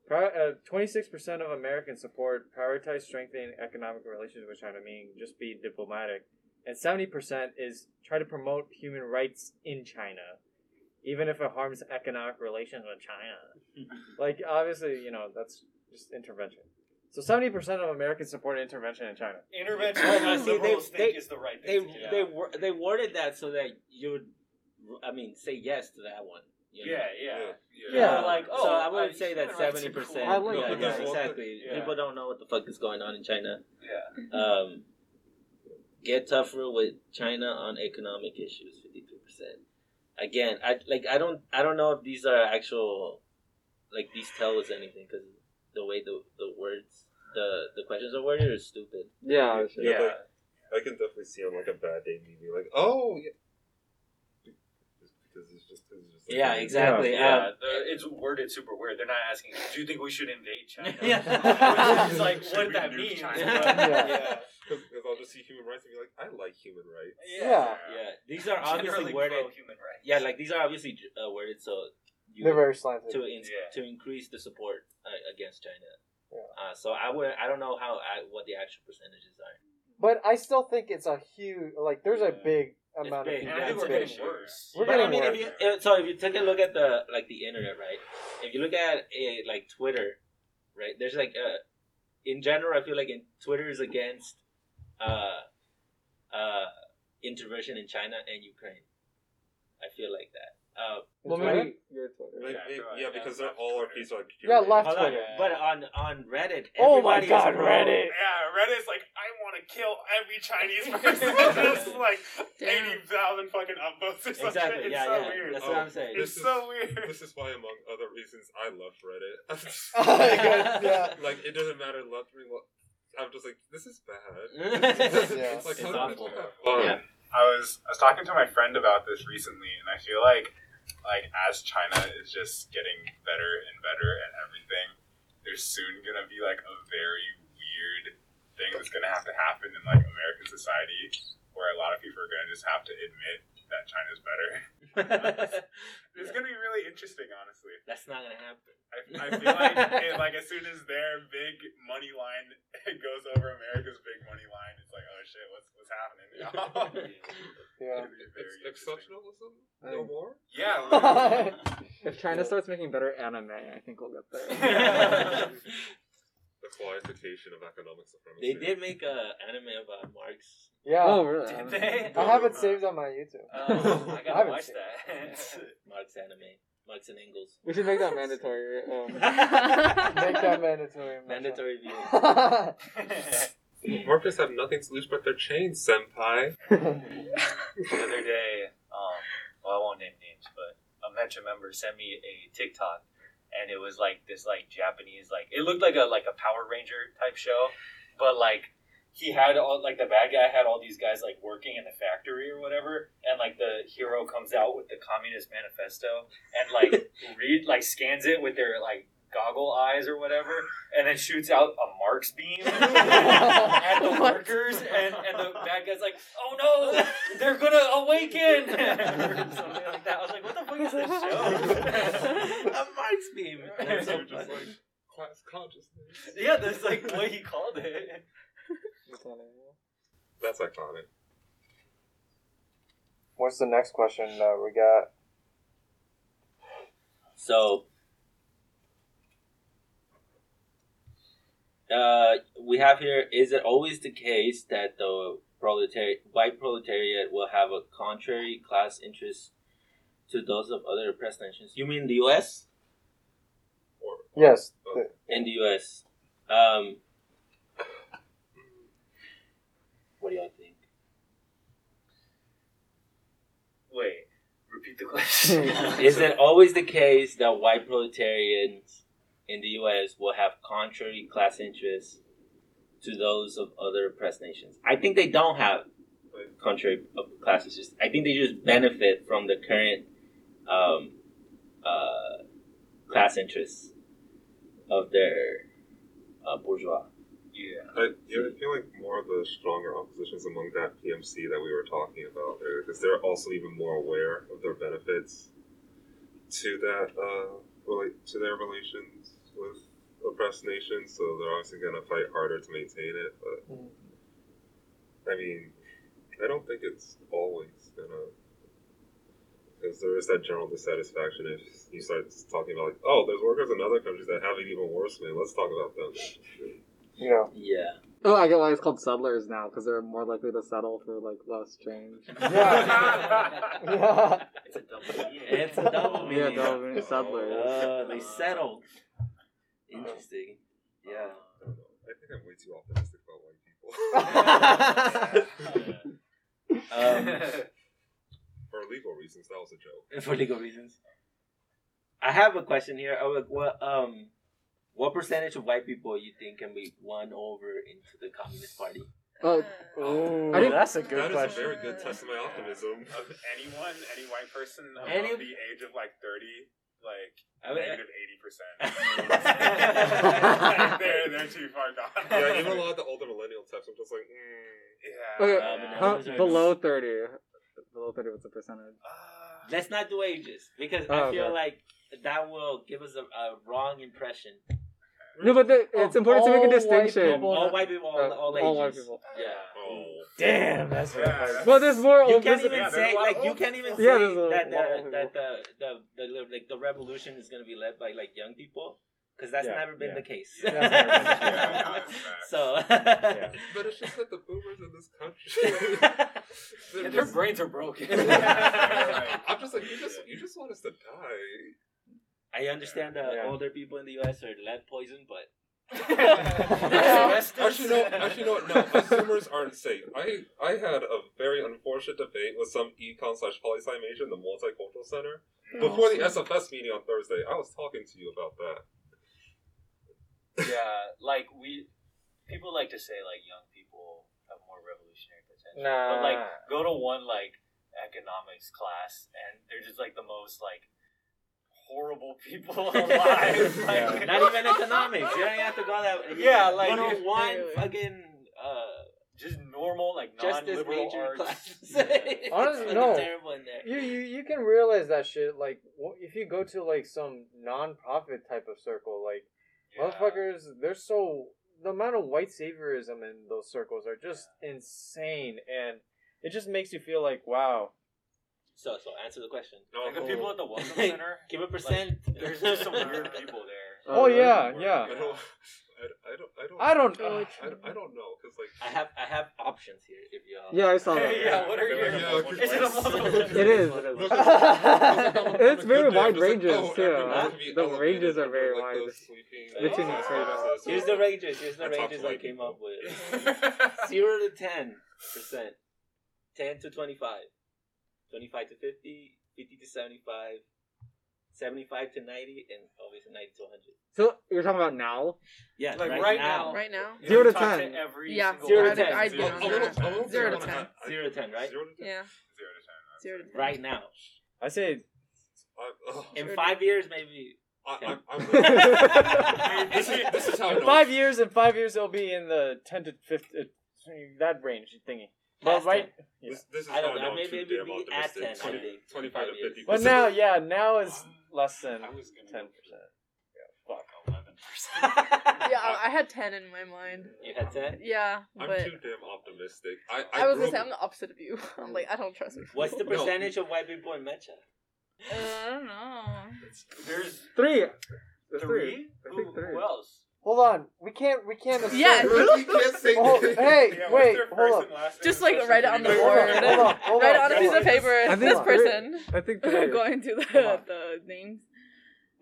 Pri- uh, 26% of Americans support prioritize strengthening economic relations with China, meaning just be diplomatic. And 70% is try to promote human rights in China, even if it harms economic relations with China. *laughs* like, obviously, you know, that's just intervention. So 70% of Americans support intervention in China. Intervention. The *clears throat* see, they- liberals think they- is the right They thing to do. they wor- they worded that so that you would, I mean, say yes to that one. you know? Yeah, yeah. Yeah. Like, oh, so I would uh, say that human rights are seventy percent. cool. I like yeah, that. yeah, Yeah. exactly. Yeah. People don't know what the fuck is going on in China. Yeah. Um, get tougher with China on economic issues. Fifty three percent. Again, I like. I don't. I don't know if these are actual. Like these tell us anything because the way the the words the the questions are worded is stupid. Yeah, sure. Yeah, like, I can definitely see on like a bad day me being like, oh yeah, Just because it's just, it's just like, Yeah, exactly. Yeah, Um, the, it's worded super weird. They're not asking, do you think we should invade China? *laughs* Yeah. *laughs* Which is like, Should what we that nuke means. China? *laughs* but- Yeah. Because I'll just see human rights and be like, I like human rights. Yeah. yeah, these are obviously Generally worded. pro-human rights. Yeah, like these are obviously uh, worded so you They're very slanted. to in, Yeah. to increase the support uh, against China. Yeah. Uh, so I would I don't know how I, what the actual percentages are. But I still think it's a huge like. There's a big It's amount big. of And I think It's we're big. getting worse. We're But I getting mean, worse. if you, uh, so if you take a look at the like the internet, right? If you look at a, like Twitter, right? There's like uh, in general, I feel like in Twitter is against uh, uh, intervention in China and Ukraine. I feel like that. Uh, Well, maybe your Twitter. Like, Yeah, yeah, yeah, because they're all our Twitter. fees are like Yeah, left hold on, but on on Reddit, Oh my God, is wrong. Reddit. Yeah, Reddit's like, I want to kill every Chinese *laughs* person. *laughs* Just like 80,000 fucking upvotes or some Exactly. shit. It's Yeah, so yeah. weird. That's Oh, what I'm saying. It's This so weird. This is why, among other reasons, I love Reddit. *laughs* yeah. like, it doesn't matter left wing. I'm just like, this is bad. Yeah. It's like, It's how did awful. people have fun? Yeah. I was I was talking to my friend about this recently, and I feel like like as China is just getting better and better at everything, there's soon gonna be like a very weird thing that's gonna have to happen in like American society, where a lot of people are gonna just have to admit that China's better. *laughs* *laughs* It's gonna be really interesting, honestly. That's not gonna happen. I, I feel like *laughs* it, like as soon as their big money line *laughs* goes over America's big money line, it's like oh shit, what's what's happening? *laughs* Yeah. It'll be very Ex- interesting. exceptionalism? No more? Yeah, if China starts making better anime, I think we'll get there. That's qualification of economic supremacy. They did make a anime about Marx. Yeah. Oh, really? Did they? I have it saved on my YouTube. *laughs* Oh, I gotta haven't watch that. *laughs* Marx anime. Marx and Engels. We should make that mandatory. *laughs* Um, Make that mandatory. Mandatory viewing. Workers have nothing to lose but their chains, senpai. the other day, um, well, I won't name names, but a Mecha member sent me a TikTok, and it was like this like Japanese like it looked like a like a Power Ranger type show, but like he had all like the bad guy had all these guys like working in the factory or whatever, and like the hero comes out with the Communist Manifesto and like *laughs* read like scans it with their like goggle eyes or whatever, and then shoots out a Marx beam *laughs* *laughs* at the workers, and, and the bad guy's like, "Oh no, they're gonna awaken!" *laughs* something like that. I was like, "What the fuck is this show?" a Marx beam. That's so just like class consciousness. yeah, that's like what he called it. That's iconic. What's the next question that we got? So, uh, we have here: Is it always the case that the proletariat, white proletariat, will have a contrary class interest to those of other oppressed nations? You mean the U.S. Or Yes. Oh. In the U.S. Um, what do y'all think? Wait, repeat the *laughs* question. Is it always the case that white proletarians in the U.S. will have contrary class interests to those of other oppressed nations? I think they don't have contrary class interests. I think they just benefit from the current um, uh, class interests of their uh, bourgeois. Yeah. I, yeah, I feel like more of the stronger oppositions among that PMC that we were talking about there, because they're also even more aware of their benefits to that uh, to their relations with oppressed nations. So they're obviously going to fight harder to maintain it. But I mean, I don't think it's always gonna. Because there is that general dissatisfaction if you start talking about like, oh, there's workers in other countries that have it even worse, man. Let's talk about them. Yeah. Yeah. oh, I get why it's called settlers now because they're more likely to settle for like less change. *laughs* Yeah. It's a double meaning. It's a double Yeah, double meaning, settlers. *laughs* Uh, they settled. Interesting. Yeah. I think I'm way too optimistic about white people. *laughs* Um, *laughs* For legal reasons, that was a joke. *laughs* for legal reasons. I have a question here. Oh, like, what um, what percentage of white people you think can be won over into the Communist Party? Oh, I didn't- that's a good That is question. That is a very good test of my optimism. Of anyone, any white person above Any- the age of like 30, like I mean, 80%. *laughs* they're, they're too far gone. yeah, even a lot of the older millennial types, I'm just like, mm. Yeah. Okay, Um, how- those below thirty. Below thirty, what's the percentage? Uh, Let's not do ages because Oh, I feel okay. like that will give us a, a wrong impression. No, but the, it's important to make all a white distinction. people- all white people, all, all ages. all white people. Yeah. oh. Damn, that's very Yeah. Well, there's more. You old- can't even yeah, say like of you can't even Yeah, say there's a that the, that the, the the like the revolution is going to be led by like young people because that's Yeah, never been yeah. the case. That's *laughs* never been the case. Yeah, no, it's *laughs* facts. so Yeah. But it's just that the boomers in this country. *laughs* Yeah, their brains are broken. I'm just like, you just, you just want us to die. I understand that Yeah. older people in the U.S. are lead poisoned, but *laughs* Actually, no. Actually, no. No, consumers aren't safe. I I had a very unfortunate debate with some econ slash poli sci major in the multicultural center before the oh. SFS meeting on Thursday. I was talking to you about that. yeah, like we people like to say like young people have more revolutionary potential. Nah. But like go to one like economics class and they're just like the most like horrible people *laughs* alive. like, not even economics. You don't have to go that. *laughs* Yeah, like- go to one fucking uh, just normal like justice non-liberal major arts. classes. Yeah. *laughs* It's Honestly, no. terrible in there. You, you you can realize that shit like if you go to like some non-profit type of circle like motherfuckers they're so the amount of white saviorism in those circles are just insane and it just makes you feel like wow So, so answer the question. Like the people at the Welcome *laughs* Center. Give a percent. Like, *laughs* there's just some weird people there. *laughs* oh yeah yeah I don't. I, I don't. I don't. I don't- Uh, I, don't- I don't know because like I have I have options here if y'all. Yeah, I saw that. Yeah, what are your? Yeah, okay. Is it a? It is. No, It 'cause- is. 'cause it's very good day, wide just like, ranges oh, too. huh? The ranges are very like, wide. Between the trade. Here's the ranges. Here's the I ranges I came up with. Zero to ten percent. Ten to twenty-five. Twenty-five to 50, 50 to 75, 75 to ninety, and obviously ninety to hundred. So you're talking about now? Yeah, Like right, right now. now. Right now? Zero to Talk ten. every Yeah, single Zero one. to ten. I'd be Zero on A to little, that. a little Zero to ten. Zero to ten, right? Zero to ten. Yeah. Zero to ten. Zero to ten. Right now. I say I, ugh. In five years, maybe. I. I'm, *laughs* I'm this, is, this is how in five years. In five years, it'll be in the ten to fifty, uh, that range thingy. But Past right, yeah. This, this is I don't know, know I'm maybe it'd be at optimistic. 10, I 20, think. 25 to 50 but now, yeah, now is less than I was gonna ten go percent. Eleven percent. *laughs* Yeah, I I had 10 in my mind. You had ten. Yeah, but I'm too damn optimistic. I, I, I was grew gonna say I'm the opposite of you. *laughs* I'm like I don't trust it. What's the *laughs* No. percentage of white people in Mecha? Uh, I don't know. There's Three. There's three. I think Who, three. who else? Hold on, we can't, we can't. Assume. Yeah. You can't say Oh, hey, Yeah, wait, hold first up. and last name, Just like write it on the know- Hold on, board. hold on, hold Write it on. on a piece of paper. I think This person. I think *laughs* three. Going to the on. the names.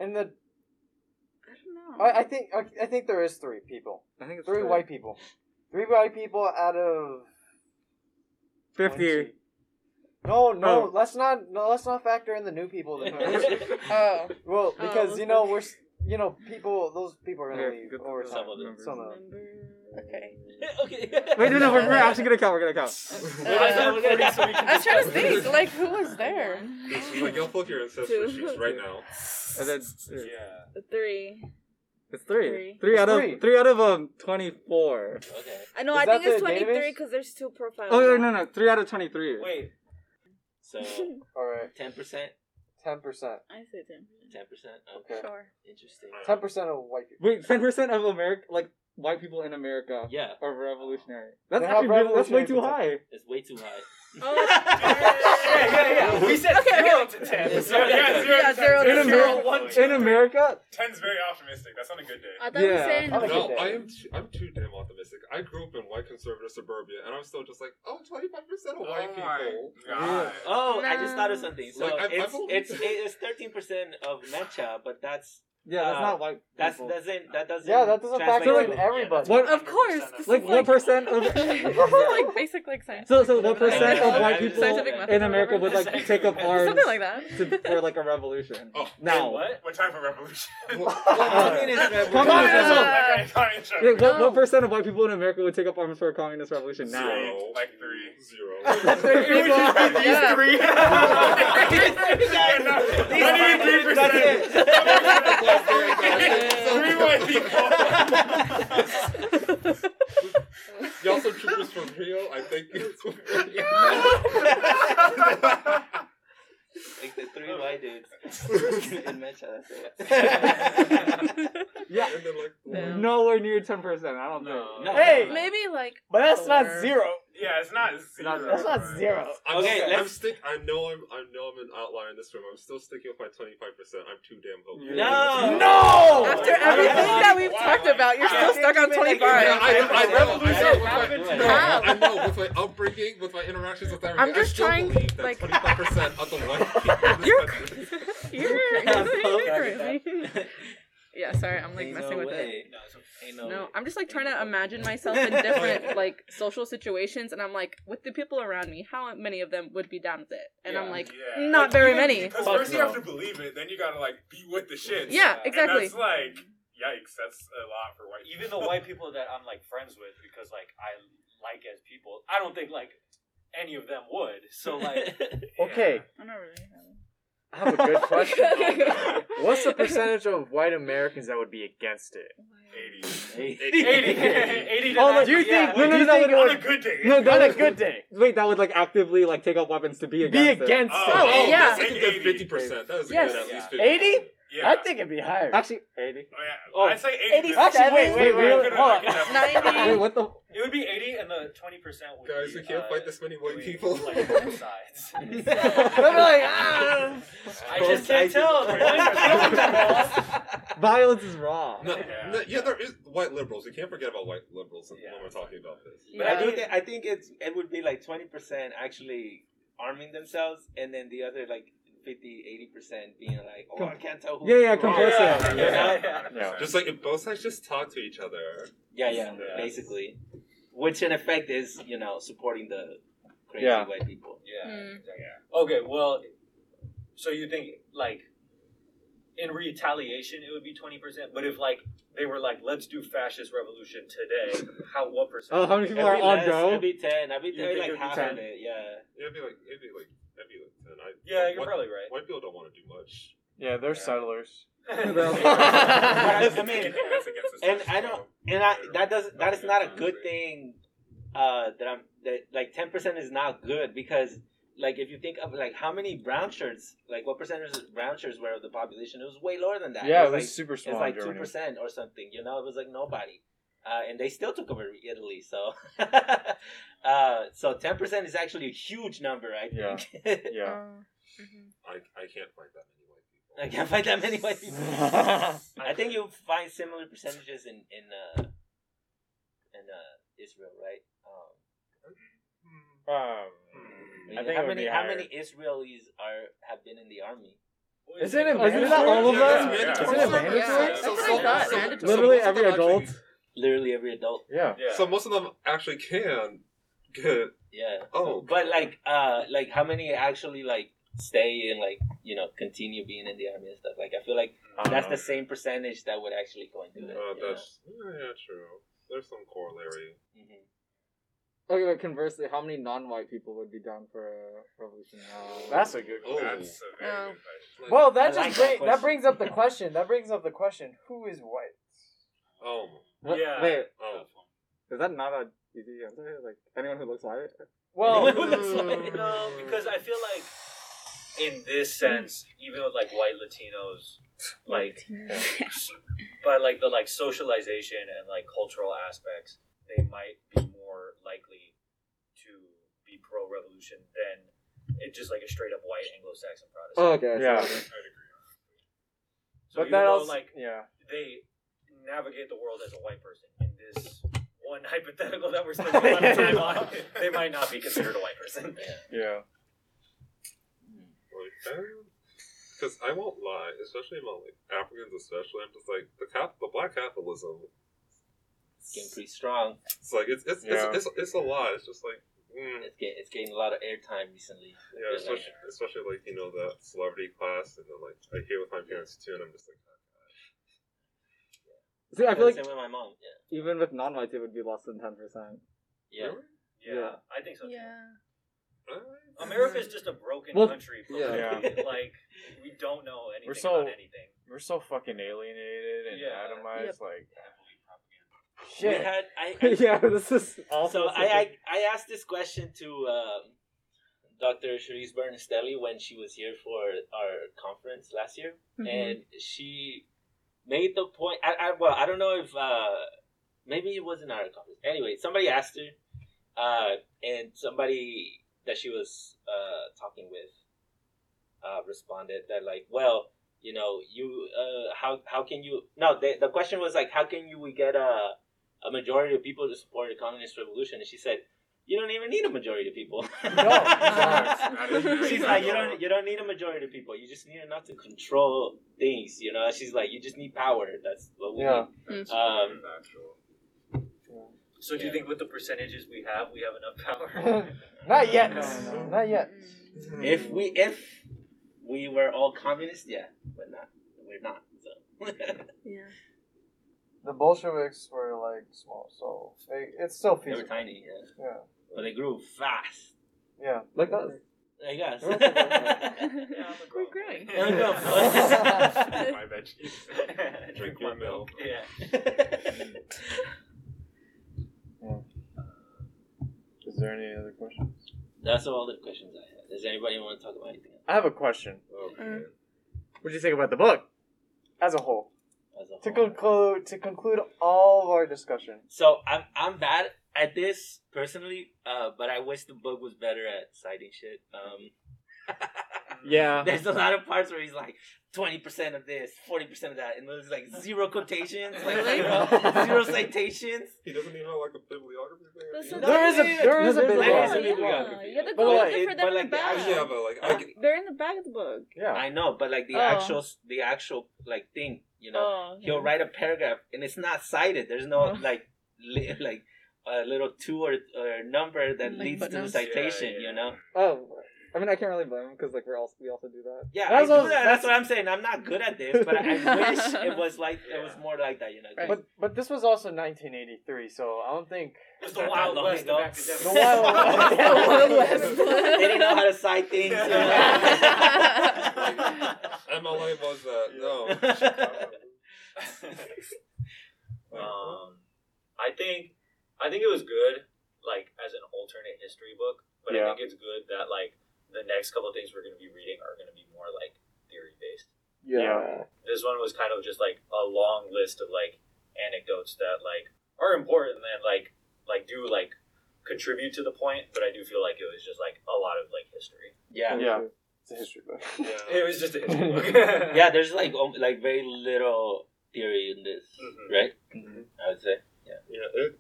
And the, I don't know. I, I think, I, I think there is three people. I think it's Three white people. Three white people out of Fifty. 20. No, no, Oh. let's not. No, let's not factor in the new people. That *laughs* Oh. well, Oh, because let's you know we're, s- you know, people. Those people are gonna Yeah, leave good- over good time. Some of them. Some of them. Okay. *laughs* okay. Wait, no, no, we're, we're actually gonna count. We're gonna count. *laughs* Uh, We're gonna- so we can I was trying to think, like, who was there? This is like, y'all plug your ancestry Two. sheets right now. And then Yeah. Three. it's three. Three. Three out of Three. three out of um twenty four. Okay. I know. Is I think it's 23 because there's two profiles. Oh no, no, no, three out of twenty three. Wait. So *laughs* All right, ten percent, ten percent. I say 10. Ten percent. Okay. Okay. Sure. Interesting. Ten percent of white people. Wait, ten percent of America, like white people in America, Yeah, are revolutionary. That's They have actually really, that's way too high. it's way too high. *laughs* Oh, *laughs* yeah, yeah, yeah. We said Okay, zero okay. to ten. Yeah, zero to yeah, ten. zero Yeah, to ten. zero to Zero, zero. one, two, In America, Ten's very optimistic. That's on a good day. I thought you were Yeah. saying. On a good No, day. I am. Too, I'm too damn optimistic. I grew up in white conservative suburbia, and I'm still just like, oh, 25 percent of white Oh my people. God. Oh, I just thought of something. So Like, I- I it's believe it's it's thirteen percent of Mecha, but that's yeah, that's Uh, not white. that's people. doesn't that doesn't Yeah, that doesn't translate factor in everybody. What- Of course. This like is what percent of *laughs* *laughs* like basic like science. so so what percent of white people in America would like *laughs* take up arms Something like that. to, for like a revolution? Oh, now. What? What type of revolution? Communist revolution. Communism. Okay, Yeah, what, what percent of white people in America would take up arms for a communist revolution now? Zero. Like three. Zero. Yeah. three. Yeah, no, these Not even three- three white people. Y'all some troopers from Rio? I think it's. Like the three white dudes *laughs* in Mecha. That's it. Yeah, And like, Damn. nowhere near ten percent. I don't No. think. No. Hey, Maybe like. but that's not zero. Yeah, it's not zero. That's not but- zero. I'm, Okay, I'm let's- stick. I know I'm. I know I'm an outlier in this room. I'm still sticking with my 25. percent I'm too damn hopeful. No. No! After everything that we've Why? talked about, you're still stuck on 25. like- Yeah, I, know, I know. I know. Revolution. With my, I know. With my upbringing, with my interactions with everything, I'm just I still trying, believe that like- 25 percent of the white people. in this You're country- You're Yeah, crazy. You're crazy. Yeah, sorry, I'm like Ain't messing no with it. No, it's. Ain't no, No, way. I'm just like trying to imagine myself in different *laughs* like social situations, and I'm like, with the people around me, how many of them would be down with it? And I'm like, Yeah. not Like, very even- many. Because Fuck first you have to believe it, then you gotta like be with the shit. Yeah, exactly. And that's like, yikes, that's a lot for white Even the white *laughs* people that I'm like friends with because like I like as people, I don't think like any of them would. So like, *laughs* Okay, I'm not really. I have a good question. *laughs* What's the percentage of white Americans that would be against it? 80. 80, 80 to Oh, no, 90, do you yeah. think- No, no, no, no, no, On no. a good day. No, On that a would- good day. Wait, that would like actively like take up weapons to be against Be it. against Oh, it. Oh, yeah. I think a good 50 percent. That is a Yes. good at least 50. 80? Yeah. I think it'd be higher. Actually, eighty. Oh, yeah. Oh. I'd say 80. 87. Actually, wait, wait, Wait, wait. really? Hold on. 90. Wait, what the? It would be 80 and the 20% would Guys, be, we can't uh, fight this many white people. Like *laughs* both sides. *laughs* I'd be like, ah. I just can't tell. They're going to kill them all. Violence is wrong. No, no, yeah, there is white liberals. You can't forget about white liberals Yeah. when we're talking about this. But I do think I think it's it would be like twenty percent actually arming themselves, and then the other like 50 80 percent being like, oh, I can't tell who. Yeah, yeah, who's wrong. complicit. You know? Yeah. Just like if both sides just talk to each other. Yeah, yeah, Yeah. basically. Which in effect is, you know, supporting the crazy Yeah. white people. Yeah. Mm. exactly. Okay, well, so you think like in retaliation it would be twenty percent, but if like they were like, let's do fascist revolution today, how what percent? Oh, how many people It'd are on less, go? It'd be ten. I'd be You maybe think like it'd be half 10? of it. Yeah. It'd be like it'd be like it'd be like ten. I, Yeah, you're white, probably right. White people don't want to do much. Yeah, they're settlers. I mean, Anything that's against the and I don't, and I that doesn't that is not a good thing. Uh, that I'm that like ten percent is not good because like if you think of like how many brown shirts, like what percentage of brown shirts were of the population, it was way lower than that. Yeah, it was was like, super it's small in like two percent or something. You know, it was like nobody. Uh, and they still took over Italy, so *laughs* uh, so ten percent is actually a huge number, I Yeah. think. *laughs* Yeah. I, I can't find that many white people. I can't find that many white people. *laughs* I think you'll find similar percentages in in uh, in uh, Israel, right? Um, Um, I think how many how many Israelis are have been in the army? Isn't it Isn't that all of them? yeah, Isn't it mandatory? Yeah. So, That's so, what I thought. so- Mandatory. so Literally most of every them adult. Actually- Literally every adult. Yeah. Yeah. so most of them actually can get. Yeah. Oh, But like uh like how many actually like stay and like you know continue being in the army and stuff? Like I feel like I that's know. the same percentage that would actually go into it. uh, you know? that's yeah, yeah, true. There's some corollary. Mhm. Okay, but conversely, how many non-white people would be down for a revolution? Uh, That's a good Oh. question. That's a very Oh. good question. Like, Well, that I just like that bring, that question. brings up the question. That brings up the question: Who is white? oh, what- Yeah. Wait, oh, is that not a easy answer? Like anyone who looks white? Well, *laughs* no, mm. because I feel like in this sense, even with like white Latinos, like *laughs* by like the like socialization and like cultural aspects, they might be more likely to be pro revolution than it just like a straight up white Anglo-Saxon Protestant. Oh, okay. I see Yeah. what. I'd agree. so but that though also, like yeah, they navigate the world as a white person in this one *laughs* hypothetical that we're spending a lot of time on, *laughs* they might not be considered a white person. yeah. like because I won't lie, especially among like Africans, especially. I'm just like the cap, the black capitalism. It's getting pretty strong. It's like it's it's Yeah. it's, it's, it's a lot. It's just like. Mm. It's getting it's getting a lot of airtime recently. Yeah, especially, especially like you know the celebrity class, and then like I hear with my parents too, and I'm just like, See, I feel like same with my mom. Yeah. even with non-whites, it would be less than ten percent. Yeah. Yeah, I think so. Too. Yeah. "Alright." America's just a broken Well, country. yeah. politically. *laughs* like we don't know anything We're so- about anything. We're so fucking alienated and Yeah. atomized. Like, We shit. had I, *laughs* I yeah, this is also. so I, I I asked this question to um, Dr. Charisse Burden-Stelly when she was here for our conference last year, and she made the point. I, I well, I don't know if uh, maybe it wasn't our. Anyway, somebody asked her, uh, and somebody that she was uh, talking with uh, responded that like, well, you know, you uh, how how can you? No, the the question was like, how can you we get a a majority of people to support a communist revolution? And she said, you don't even need a majority of people. *laughs* No, she's like, you don't you don't need a majority of people. You just need enough to control things. You know, she's like, you just need power. That's what we Yeah. need. Um, So do you think with the percentages we have, we have enough power? *laughs* Not *laughs* yet. No, no. Not yet. if we if we were all communists, yeah, but not. We're not. So. Yeah. The Bolsheviks were like small, so they, it's still they were tiny, yeah, Yeah. But they grew fast. Yeah. like that. I guess. yeah, I'm a We're growing. Yeah, I'm grown. My veggies. *laughs* Drink my milk. Yeah. Is there any other questions? That's all the questions I had. Does anybody want to talk about anything else I have a question. Oh, man. Mm. What do you think about the book as a whole? as a whole. To conclude, to conclude all of our discussion. So I'm I'm bad at this personally, uh, but I wish the book was better at citing shit. Um, *laughs* Yeah. *laughs* there's a lot of parts where he's like, twenty percent of this, forty percent of that, and there's like zero quotations, like Really? zero, *laughs* zero citations. He doesn't even have like a bibliography thing. But or some- anything? There is a there is a bibliography. is a yeah. bibliography. You have to But go like- for it- them but like the the back. actual- Yeah, but like I can, They're in the back of the book. Yeah. I know, but like the Oh. actual, the actual like thing, you know, Oh, he'll yeah. write a paragraph and it's not cited. There's no Oh. like li- like a little two or, or number that Like leads to the citation. Yeah, yeah. You know. Oh, I mean, I can't really blame him because like we're also we also do that. Yeah, That's I do what- that. That's what I'm saying. I'm not good at this, but I, I *laughs* wish it was like it was more like that. You know. Right. But but this was also 1983, so I don't think It's the Wild West ago. of academics. *laughs* The Wild West. The Wild West. they didn't know how to cite things. you know? *laughs* MLA was that no. um, I think I think it was good, like as an alternate history book. But Yeah. I think it's good that like the next couple of things we're going to be reading are going to be more like theory based. Yeah. This one was kind of just like a long list of like anecdotes that like are important and like like do like contribute to the point. But I do feel like it was just like a lot of like history. yeah. Yeah. It's a history book. *laughs* It was just a history *laughs* book. *laughs* Yeah, there's like um, like very little theory in this, Mhm. right? Mhm. I would say. Yeah. Yeah, it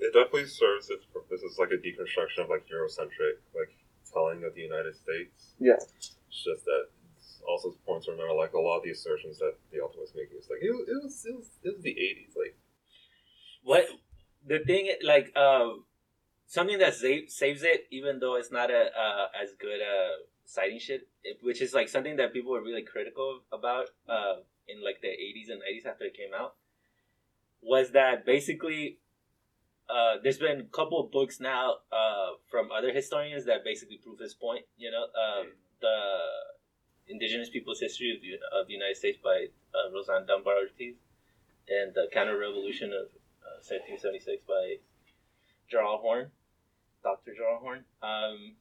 it definitely serves its purpose as like a deconstruction of like Eurocentric like telling of the United States. Yeah. It's just that it's also points to remember like a lot of the assertions that the author was making. is like it, was- it was it was it was the eighties. Like What the thing like um something that sa- saves it, even though it's not a uh, as good uh citing shit, which is like something that people were really critical about uh in like the 80s and 90s after it came out, was that basically. Uh, there's been a couple of books now uh, from other historians that basically prove his point. You know, um, the Indigenous Peoples' History of the, of the United States by uh, Roxanne Dunbar Ortiz, and the Counter Revolution of uh, 1776 by Gerald Horne, Dr. Gerald Horne. Um,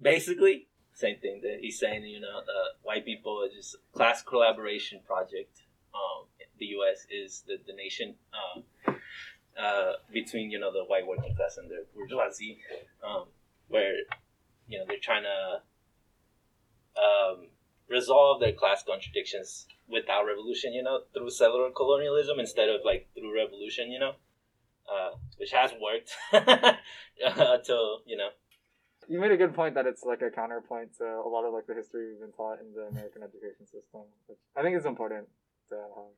basically, same thing that he's saying, you know, uh, white people is just class collaboration project. Um, the U.S. is the, the nation uh, between, you know, the white working class and the bourgeoisie, um, where, you know, they're trying to um, resolve their class contradictions without revolution, you know, through settler colonialism instead of like through revolution, you know, uh, which has worked *laughs* until you know. You made a good point that it's like a counterpoint to a lot of like the history we've been taught in the American education system, which I think is important to have.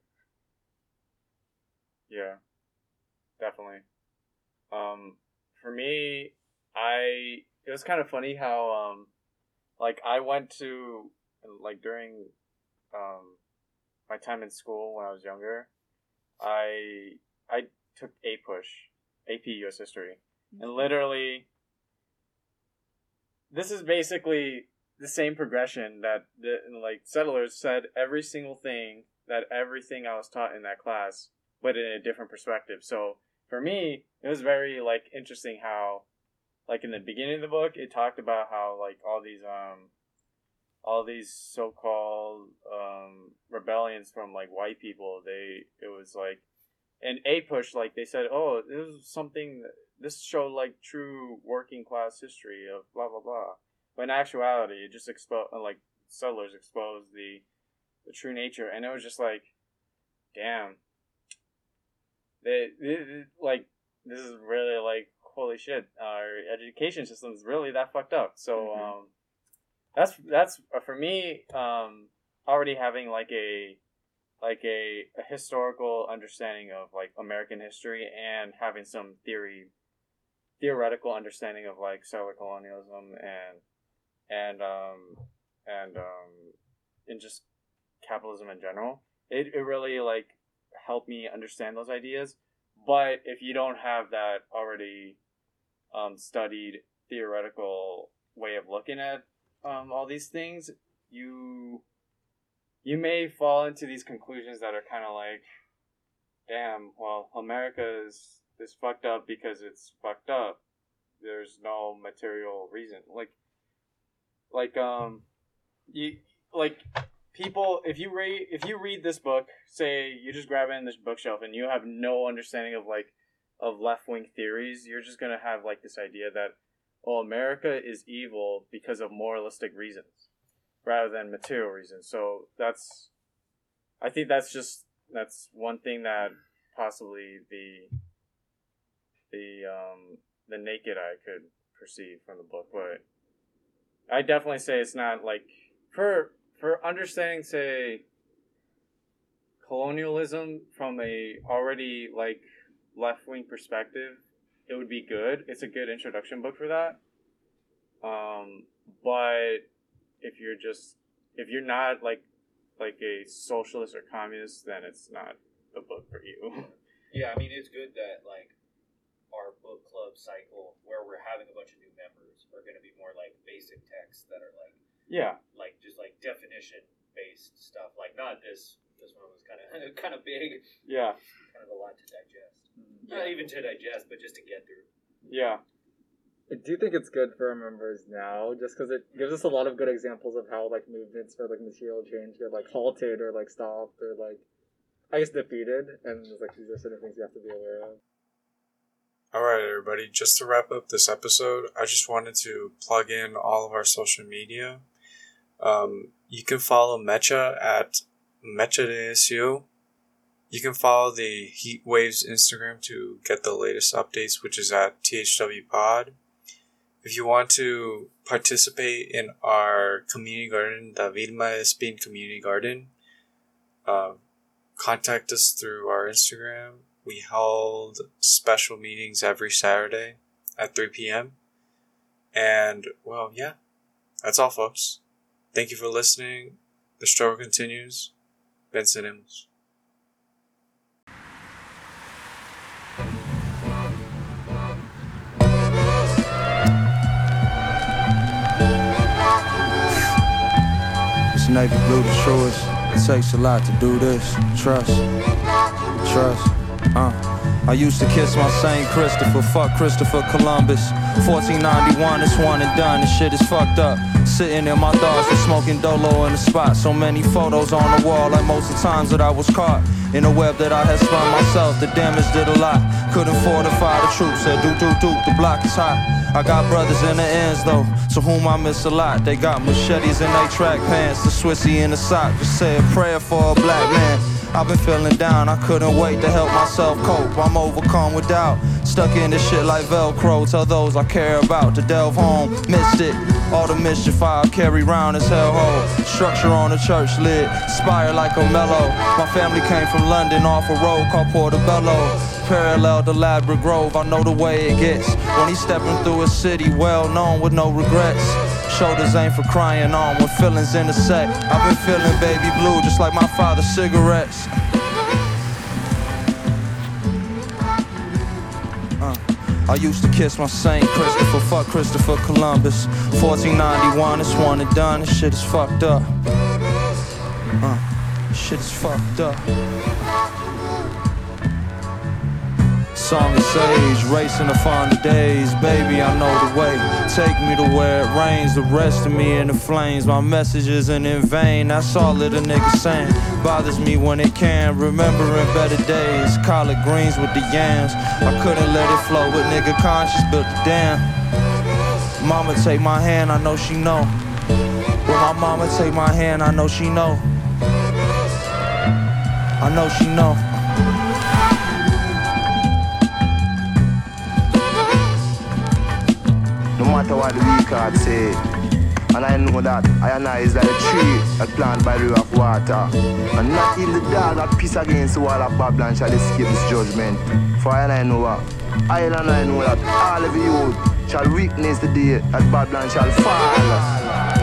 Yeah, definitely. Um, for me, I it was kind of funny how um, like I went to like during um my time in school when I was younger, I I took APUSH, AP US History, and literally, this is basically the same progression that the like settlers said every single thing that everything I was taught in that class, but in a different perspective. So for me, it was very like interesting how, like in the beginning of the book, it talked about how like all these um, all these so-called um rebellions from like white people. They it was like, and APUSH like they said, oh, this was something. This showed like true working class history of blah blah blah. But in actuality, it just exposed like settlers exposed the the true nature, and it was just like, damn. They, they- like this is really like holy shit. Our education system is really that fucked up. So Mhm. um, that's that's uh, for me. Um, already having like a like a, a historical understanding of like American history and having some theory theoretical understanding of like settler colonialism and and um and um and just capitalism in general it, it really like helped me understand those ideas but if you don't have that already um, studied theoretical way of looking at um, all these things you you may fall into these conclusions that are kind of like damn well america is is fucked up because it's fucked up. There's no material reason. Like like um you like people if you read if you read this book say you just grab it in this bookshelf and you have no understanding of like of left-wing theories you're just gonna have like this idea that oh america is evil because of moralistic reasons rather than material reasons. So that's, I think that's just that's one thing that possibly the the um the naked eye could perceive from the book, but I definitely say it's not like for for understanding say colonialism from a already like left wing perspective, it would be good. It's a good introduction book for that. Um, but if you're just if you're not like like a socialist or communist, then it's not the book for you. *laughs* Yeah, I mean it's good that like our book club cycle where we're having a bunch of new members are going to be more like basic texts that are like yeah, like just like definition based stuff. Like not this this one was kind of *laughs* kind of big, yeah, kind of a lot to digest. Mm-hmm. Not even to digest, but just to get through. yeah. I do think it's good for our members now, just because it gives us a lot of good examples of how like movements for like material change get like halted or like stopped or like I guess defeated, and it's like these are certain things you have to be aware of. All right, everybody. Just to wrap up this episode, I just wanted to plug in all of our social media. Um, you can follow Mecha at MechaDSU. You can follow the Heatwave's Instagram to get the latest updates, which is at THW Pod. If you want to participate in our community garden, the Vilma Espin Community Garden, uh, contact us through our Instagram. We hold special meetings every Saturday at 3 p.m. And, well, yeah, that's all, folks. Thank you for listening. The struggle continues. Venceremos. It's navy blue the truest. It takes a lot to do this. Trust, trust. Uh. I used to kiss my Saint Christopher, fuck Christopher Columbus. 1491, it's one and done. This shit is fucked up. Sitting in my thoughts and smoking dolo in the spot. So many photos on the wall, like most of the times that I was caught in a web that I had spun myself. The damage did a lot. Couldn't fortify the troops. Said do do do, the block is hot. I got brothers in the ends though, to whom I miss a lot. They got machetes in their track pants, the Swissy in the sock. Just say a prayer for a black man. I've been feeling down, I couldn't wait to help myself cope. I'm overcome with doubt, stuck in this shit like Velcro. Tell those I care about to delve home. Missed it, all the mischief I carry round is hellhole. Structure on a church lid, spire like a mellow. My family came from London off a road called Portobello. Parallel to Ladbroke Grove, I know the way it gets. When he's stepping through a city well known with no regrets. Shoulders ain't for crying on when feelings intersect. I've been feeling baby blue just like my father's cigarettes. Uh, I used to kiss my Saint Christopher, fuck Christopher Columbus. 1491, it's one and done. This shit is fucked up. Uh, shit is fucked up. Song of sage, racing to find the days. Baby, I know the way. Take me to where it rains. The rest of me in the flames. My message isn't in vain. That's all that a nigga saying. Bothers me when it can. Remembering better days. Collard greens with the yams. I couldn't let it flow, but nigga conscious built the dam. Mama take my hand, I know she know. Well, my mama take my hand, I know she know. I know she know. Matter what the record say. And I know that I and I is like a tree that planted by the river of water. And not even the dog that piss against the wall of Babylon shall escape this judgment. For I and I know that I and I know that all of you shall witness the day that Babylon shall fall.